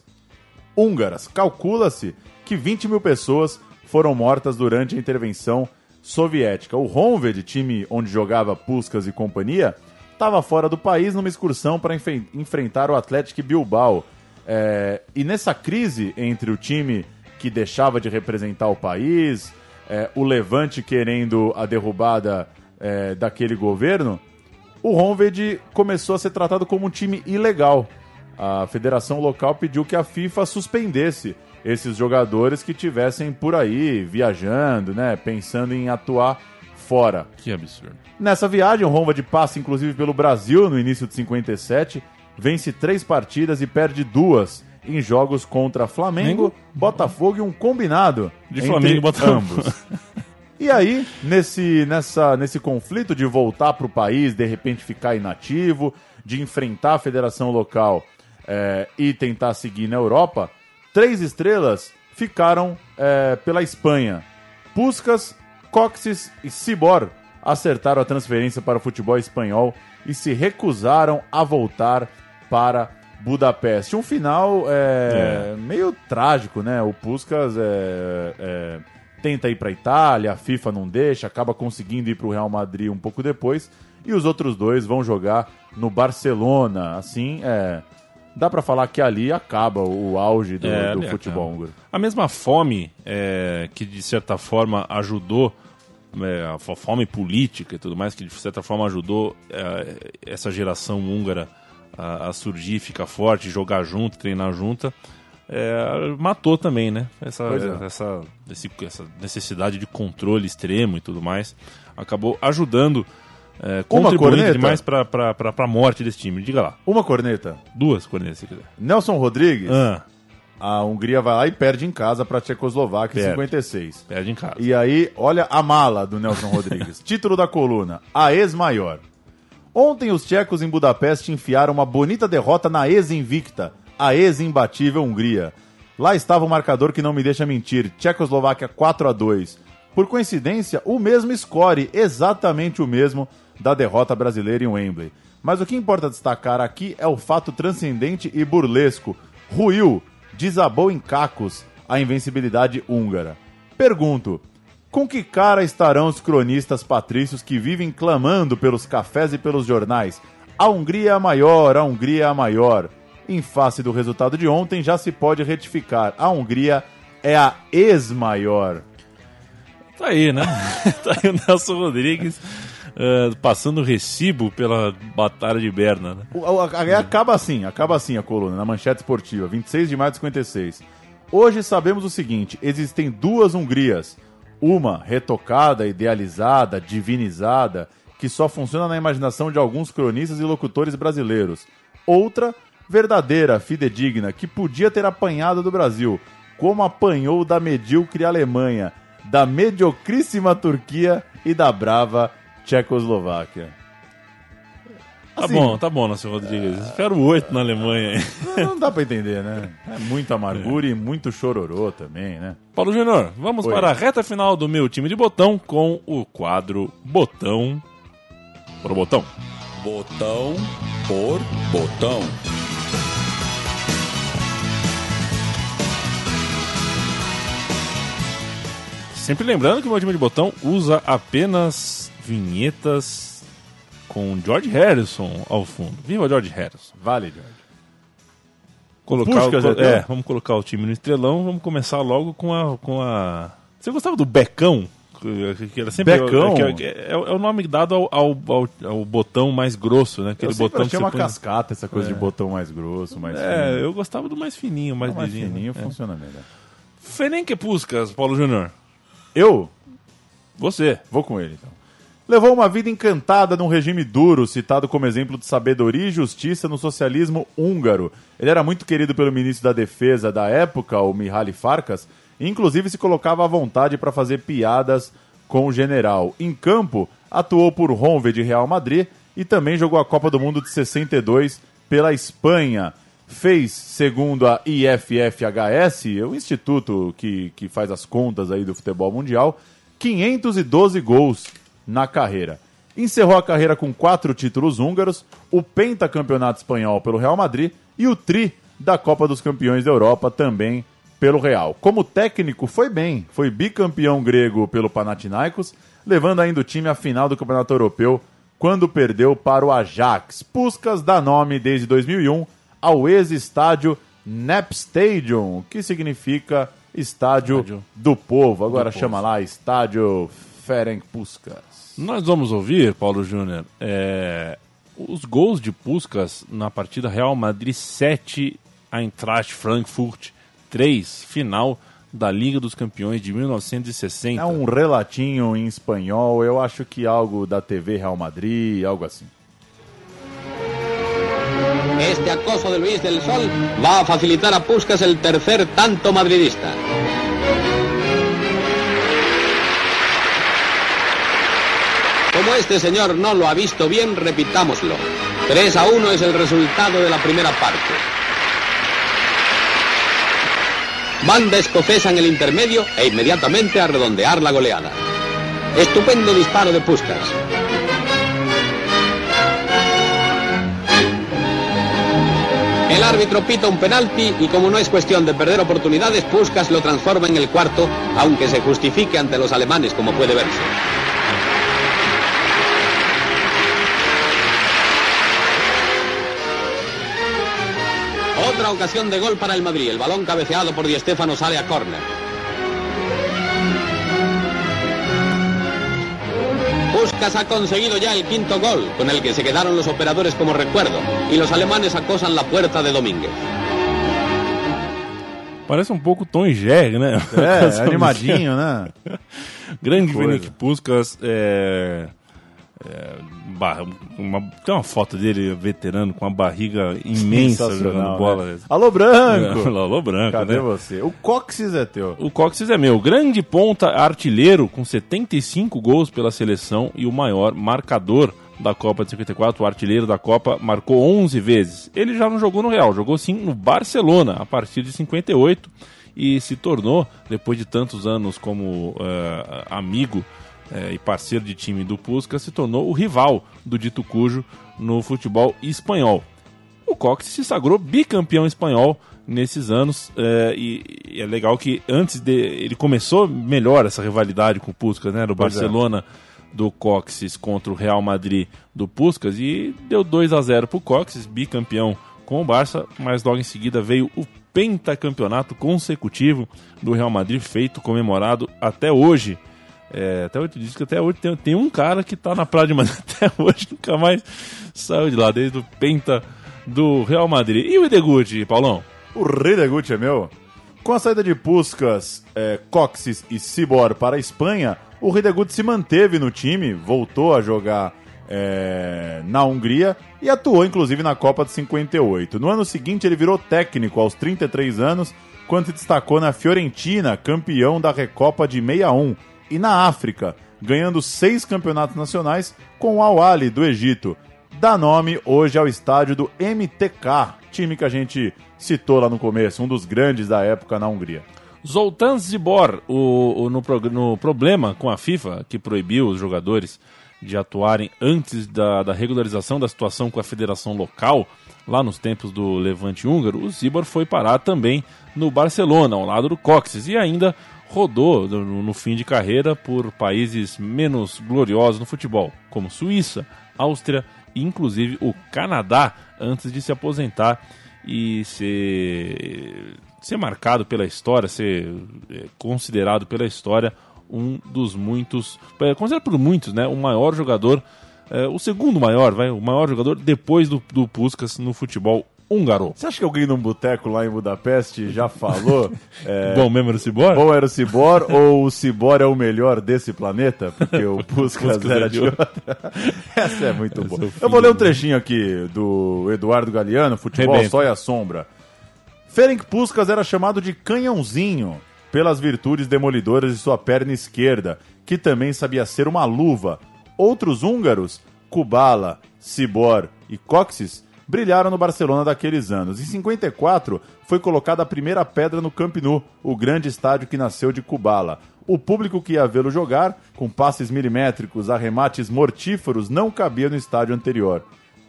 húngaras. Calcula-se que 20 mil pessoas foram mortas durante a intervenção soviética. O Honved, time onde jogava Puskas e companhia, estava fora do país numa excursão para enfe- enfrentar o Atlético Bilbao. É, e nessa crise entre o time que deixava de representar o país, é, o Levante querendo a derrubada é, daquele governo, o Honved começou a ser tratado como um time ilegal. A federação local pediu que a FIFA suspendesse esses jogadores que tivessem por aí viajando, né, pensando em atuar fora. Que absurdo. Nessa viagem, o Honved passa inclusive pelo Brasil no início de 57, vence três partidas e perde duas em jogos contra Flamengo, Botafogo e um combinado De entre Flamengo e Botafogo. ambos. [laughs] E aí, nesse, nessa, nesse conflito de voltar para o país, de repente ficar inativo, de enfrentar a federação local eh, e tentar seguir na Europa, três estrelas ficaram eh, pela Espanha. Puskas, Coxes e Cibor acertaram a transferência para o futebol espanhol e se recusaram a voltar para Budapeste. Um final é, meio trágico, né? O Puskas é, é, tenta ir para a Itália, a FIFA não deixa, acaba conseguindo ir para o Real Madrid um pouco depois, e os outros dois vão jogar no Barcelona. Assim, é, dá para falar que ali acaba o auge do, É, do futebol húngaro. A mesma fome é, que de certa forma ajudou é, a fo- fome política e tudo mais que de certa forma ajudou é, essa geração húngara a, a surgir, ficar forte, jogar junto, treinar junta, é, matou também, né? Essa, é. essa, esse- essa necessidade de controle extremo e tudo mais acabou ajudando, é, contribuindo demais para a morte desse time. Diga lá. Uma corneta. Duas cornetas, se quiser. Nelson Rodrigues, Ah. a Hungria vai lá e perde em casa para a Tchecoslováquia em Perde. 56. Perde em casa. E aí, olha a mala do Nelson Rodrigues. [laughs] Título da coluna: A ex-maior. Ontem os tchecos em Budapeste enfiaram uma bonita derrota na ex-invicta, a ex-imbatível Hungria. Lá estava o marcador que não me deixa mentir: Tchecoslováquia 4 a 2 Por coincidência, o mesmo score, exatamente o mesmo da derrota brasileira em Wembley. Mas o que importa destacar aqui é o fato transcendente e burlesco. Ruiu desabou em cacos a invencibilidade húngara. Pergunto: com que cara estarão os cronistas patrícios que vivem clamando pelos cafés e pelos jornais? A Hungria é a maior, a Hungria é a maior. Em face do resultado de ontem, já se pode retificar. A Hungria é a ex-maior. Tá aí, né? [laughs] tá aí o Nelson Rodrigues eh, passando recibo pela Batalha de Berna, né? O- o- a- Acaba assim, acaba assim a coluna, na manchete esportiva, 26 de maio de 56. Hoje sabemos o seguinte: existem duas Hungrias. Uma retocada, idealizada, divinizada, que só funciona na imaginação de alguns cronistas e locutores brasileiros. Outra, verdadeira, fidedigna, que podia ter apanhado do Brasil, como apanhou da medíocre Alemanha, da mediocríssima Turquia e da brava Tchecoslováquia. Tá Assim, bom, tá bom, Nelson Rodrigues. Espero oito na Alemanha. aí. Não dá pra entender, né? É muita amargura e muito chororô também, né? Paulo Júnior, vamos Oi. para a reta final do meu time de botão com o quadro Botão por Botão. Botão por botão. Sempre lembrando que o meu time de botão usa apenas vinhetas com George Harrison ao fundo. Viva George Harrison. Vale, George. Colocar o, é é, vamos colocar o time no estrelão. Vamos começar logo com a, com a. Você gostava do Becão? Que era sempre Becão? que- que- é, é o nome dado ao, ao, ao- ao botão mais grosso, né? Aquele eu botão que uma você põe- cascata essa coisa É. de botão mais grosso, mais É, fino. eu gostava do mais fininho, mais, mais lisinho, fininho é. funciona melhor. Ferenque Puskas, Paulo Júnior. Eu? Você. Vou com ele, então. Levou uma vida encantada num regime duro, citado como exemplo de sabedoria e justiça no socialismo húngaro. Ele era muito querido pelo ministro da Defesa da época, o Mihaly Farkas, e inclusive se colocava à vontade para fazer piadas com o General. Em campo, atuou por Honved de Real Madrid e também jogou a Copa do Mundo de 62 pela Espanha. Fez, segundo a IFFHS, o instituto que, que faz as contas aí do futebol mundial, 512 gols na carreira. Encerrou a carreira com quatro títulos húngaros, o pentacampeonato espanhol pelo Real Madrid e o tri da Copa dos Campeões da Europa também pelo Real. Como técnico, foi bem, foi bicampeão grego pelo Panathinaikos, levando ainda o time à final do Campeonato Europeu quando perdeu para o Ajax. Puskas dá nome desde 2001 ao ex-estádio Nap Stadium, que significa Estádio, Estádio do Povo. Agora do chama povo. lá Estádio Ferenc Puskas. Nós vamos ouvir, Paulo Júnior, é, os gols de Puskas na partida Real Madrid 7, Eintracht Frankfurt 3, final da Liga dos Campeões de 1960. É um relatinho em espanhol, eu acho que algo da TV Real Madrid, algo assim. Este acoso de Luis del Sol va a facilitar a Puskas el tercer tanto madridista. Como este señor no lo ha visto bien, repitámoslo. 3 a 1 es el resultado de la primera parte. Banda escocesa en el intermedio e inmediatamente a redondear la goleada. Estupendo disparo de Puskas. El árbitro pita un penalti y como no es cuestión de perder oportunidades, Puskas lo transforma en el cuarto, aunque se justifique ante los alemanes como puede verse. Otra ocasión de gol para el Madrid. El balón cabeceado por Di Stéfano sale a córner. Puskas ha conseguido ya el quinto gol, con el que se quedaron los operadores como recuerdo, y los alemanes acosan la puerta de Domínguez. Parece um pouco Tom e Jerry, né? É, animadinho, né? Grande. Ferenc Puskas. É, é, uma, tem uma foto dele veterano com uma barriga imensa jogando bola. né? Alô, Branco! [laughs] Alô, Branco, Cadê né? você? O Coxis é teu. O Coxes é meu. Grande ponta artilheiro com 75 gols pela seleção e o maior marcador da Copa de 54. O artilheiro da Copa marcou 11 vezes. Ele já não jogou no Real, jogou sim no Barcelona a partir de 58 e se tornou, depois de tantos anos como eh, amigo eh, e parceiro de time do Puskas, se tornou o rival do dito cujo no futebol espanhol. O Cox se sagrou bicampeão espanhol nesses anos eh, e, e é legal que antes de ele começou melhor essa rivalidade com o Puskas, né, do Pois é. Barcelona do Coxes contra o Real Madrid do Puskas e deu 2 a 0 pro Coxes, bicampeão com o Barça, mas logo em seguida veio o pentacampeonato consecutivo do Real Madrid feito comemorado até hoje. É, até hoje diz que até hoje tem, tem um cara que tá na Praia de Madrid [laughs] até hoje, nunca mais saiu de lá, desde o penta do Real Madrid. E o Ideguchi, Paulão? O rei Gucci é meu. Com a saída de Puskas, é, Coxis e Cibor para a Espanha, o Hidegut se manteve no time, voltou a jogar é, na Hungria e atuou inclusive na Copa de 58. No ano seguinte, ele virou técnico aos 33 anos, quando se destacou na Fiorentina, campeão da Recopa de 61, e na África, ganhando seis campeonatos nacionais com o Al-Ali do Egito. Dá nome hoje ao estádio do MTK, time que a gente citou lá no começo, um dos grandes da época na Hungria. Zoltan Zibor, o, o- no, no problema com a FIFA, que proibiu os jogadores de atuarem antes da, da regularização da situação com a federação local, lá nos tempos do Levante húngaro, o Zibor foi parar também no Barcelona, ao lado do Coxes, e ainda rodou no, fim de carreira por países menos gloriosos no futebol, como Suíça, Áustria e inclusive o Canadá, antes de se aposentar e ser, ser marcado pela história, ser é, considerado pela história um dos muitos, é, considerado por muitos, né, o maior jogador, é, o segundo maior, vai, o maior jogador depois do, do Puskas no futebol húngaro. Você acha que alguém num boteco lá em Budapeste já falou? [laughs] é, Bom mesmo era o Cibor? Bom era o Cibor ou o Cibor é o melhor desse planeta? Porque o [laughs] Puskas Puskas era é de outra. [laughs] Essa é muito boa. é Eu vou ler um trechinho aqui do Eduardo Galeano, Futebol. Só e a Sombra. Ferenc Puskas era chamado de canhãozinho pelas virtudes demolidoras de sua perna esquerda, que também sabia ser uma luva. Outros húngaros, Kubala, Sibor e Coxis, brilharam no Barcelona daqueles anos. Em 54, foi colocada a primeira pedra no Camp Nou, o grande estádio que nasceu de Kubala. O público que ia vê-lo jogar, com passes milimétricos, arremates mortíferos, não cabia no estádio anterior.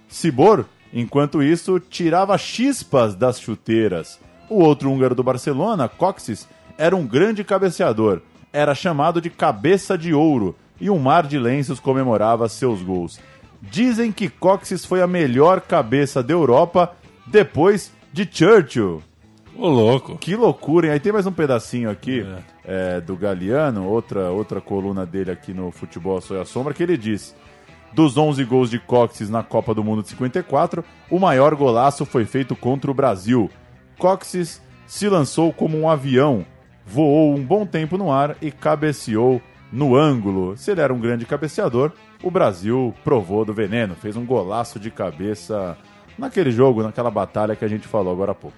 Sibor, enquanto isso, tirava chispas das chuteiras. O outro húngaro do Barcelona, Coxis, era um grande cabeceador. Era chamado de cabeça de ouro e um mar de lenços comemorava seus gols. Dizem que Coxis foi a melhor cabeça da Europa depois de Churchill. Ô, louco. Que loucura, hein? Aí tem mais um pedacinho aqui é, do Galeano, outra, outra coluna dele aqui no Futebol Sou a Sombra, que ele diz: Dos 11 gols de Coxis na Copa do Mundo de 54, o maior golaço foi feito contra o Brasil. Coxis se lançou como um avião, voou um bom tempo no ar e cabeceou no ângulo. Se ele era um grande cabeceador, o Brasil provou do veneno, fez um golaço de cabeça naquele jogo, naquela batalha que a gente falou agora há pouco.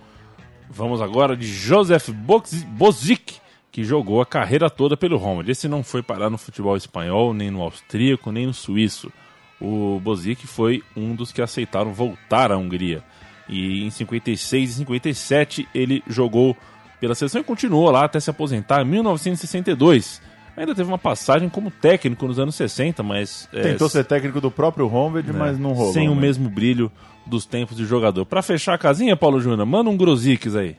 Vamos agora de Josef Boz- Bozic, que jogou a carreira toda pelo Roma. Esse não foi parar no futebol espanhol, nem no austríaco, nem no suíço. O Bozic foi um dos que aceitaram voltar à Hungria. E em 56 e 57 ele jogou pela seleção e continuou lá até se aposentar em 1962. Ainda teve uma passagem como técnico nos anos 60, mas... é, Tentou ser técnico do próprio Honved, né, mas não rolou. Sem o né? mesmo brilho dos tempos de jogador. Pra fechar a casinha, Paulo Júnior, manda um Grosix aí.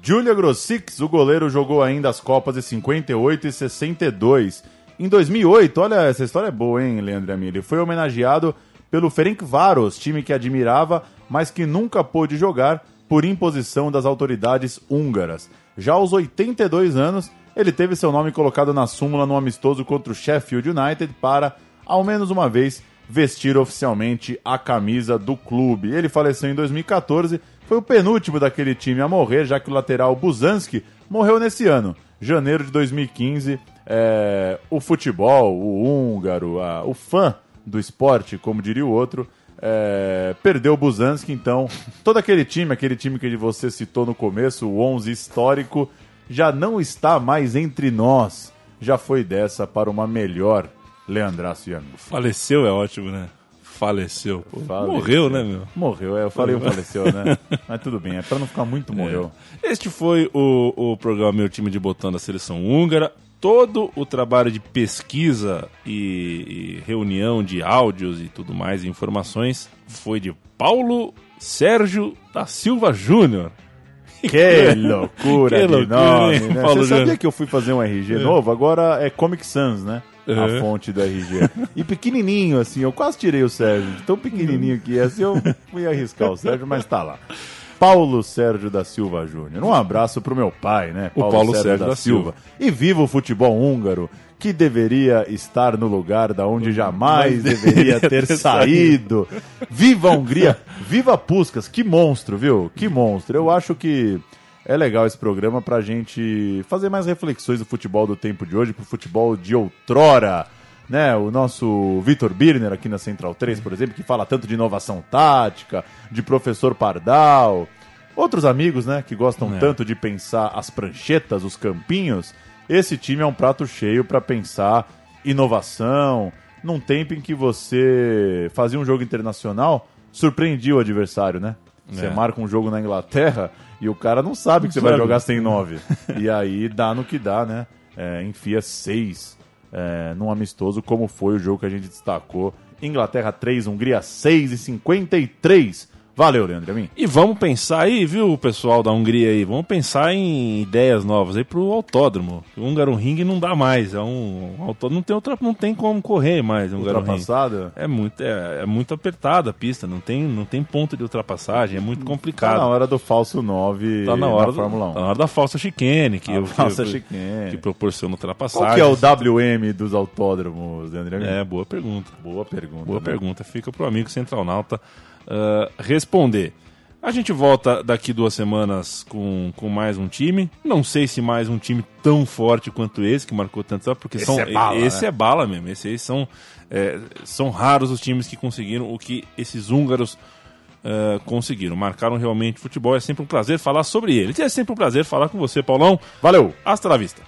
Julia Grossix, o goleiro, jogou ainda as Copas de 58 e 62. Em 2008, olha, essa história é boa, hein, Leandro Amin? Ele foi homenageado pelo Ferencváros, time que admirava, mas que nunca pôde jogar por imposição das autoridades húngaras. Já aos 82 anos, ele teve seu nome colocado na súmula no amistoso contra o Sheffield United para, ao menos uma vez, vestir oficialmente a camisa do clube. Ele faleceu em 2014, foi o penúltimo daquele time a morrer, já que o lateral Buzanski morreu nesse ano, janeiro de 2015. É, o futebol, o húngaro, a- o fã do esporte, como diria o outro, é, perdeu o Buzanski, então todo aquele time, aquele time que você citou no começo, o 11 histórico, já não está mais entre nós. Já foi dessa para uma melhor Leandraço Yami. Faleceu é ótimo, né? Faleceu. Faleceu. Morreu, né, meu? Morreu, é, eu falei faleceu, né? [laughs] Mas tudo bem, é para não ficar muito morreu. Este foi o, o programa Meu Time de Botão da Seleção Húngara. Todo o trabalho de pesquisa e, e reunião de áudios e tudo mais, informações, foi de Paulo Sérgio da Silva Júnior. [laughs] Que loucura Que de loucura, nome, né? Paulo Você sabia Júnior? que eu fui fazer um RG É. novo? Agora é Comic Sans, né? É. A fonte do RG. E pequenininho, assim, eu quase tirei o Sérgio. Tão pequenininho que é, assim, eu fui arriscar o Sérgio, mas tá lá. Paulo Sérgio da Silva Júnior. Um abraço pro meu pai, né? O Paulo Sérgio da Silva. E viva o futebol húngaro, que deveria estar no lugar da onde jamais [laughs] deveria ter ter saído. Viva a Hungria, viva Puskas, que monstro, viu? Que monstro. Eu acho que é legal esse programa pra gente fazer mais reflexões do futebol do tempo de hoje, pro futebol de outrora. Né, o nosso Vitor Birner aqui na Central 3, por exemplo, que fala tanto de inovação tática, de professor Pardal, outros amigos, né, que gostam É. tanto de pensar as pranchetas, os campinhos. Esse time é um prato cheio para pensar inovação, num tempo em que você fazia um jogo internacional, surpreendia o adversário, né? Você É. marca um jogo na Inglaterra e o cara não sabe que você vai sabe. jogar sem nove. e aí dá no que dá, né? É, enfia seis é, num amistoso, como foi o jogo que a gente destacou. Inglaterra 3, Hungria 6 e 53. Valeu, Leandro Amin. E vamos pensar aí, viu, pessoal da Hungria aí, vamos pensar em ideias novas aí pro autódromo. O Húngaro Ring não dá mais, é um, um autódromo, não tem, outra, não tem como correr mais. Um Ultrapassada? É muito, é, é muito apertada a pista, não tem, não tem ponto de ultrapassagem, é muito Tá complicado. na hora do falso 9 Tá na hora, da do- Fórmula 1. tá na hora da falsa chicane, que, A eu- falsa que, chicane. que proporciona ultrapassagem. Qual que é o WM dos autódromos, Leandro Amin? É, boa pergunta. Boa pergunta. Boa né? pergunta. Fica pro amigo Centralnauta ah, responder. A gente volta daqui duas semanas com, com mais um time. Não sei se mais um time tão forte quanto esse, que marcou tanto, porque Esse são, é bala, esse né? é bala mesmo. Esses são, é, são raros os times que conseguiram o que esses húngaros ah, conseguiram. Marcaram realmente futebol. É sempre um prazer falar sobre eles. E é sempre um prazer falar com você, Paulão. Valeu! Hasta la vista.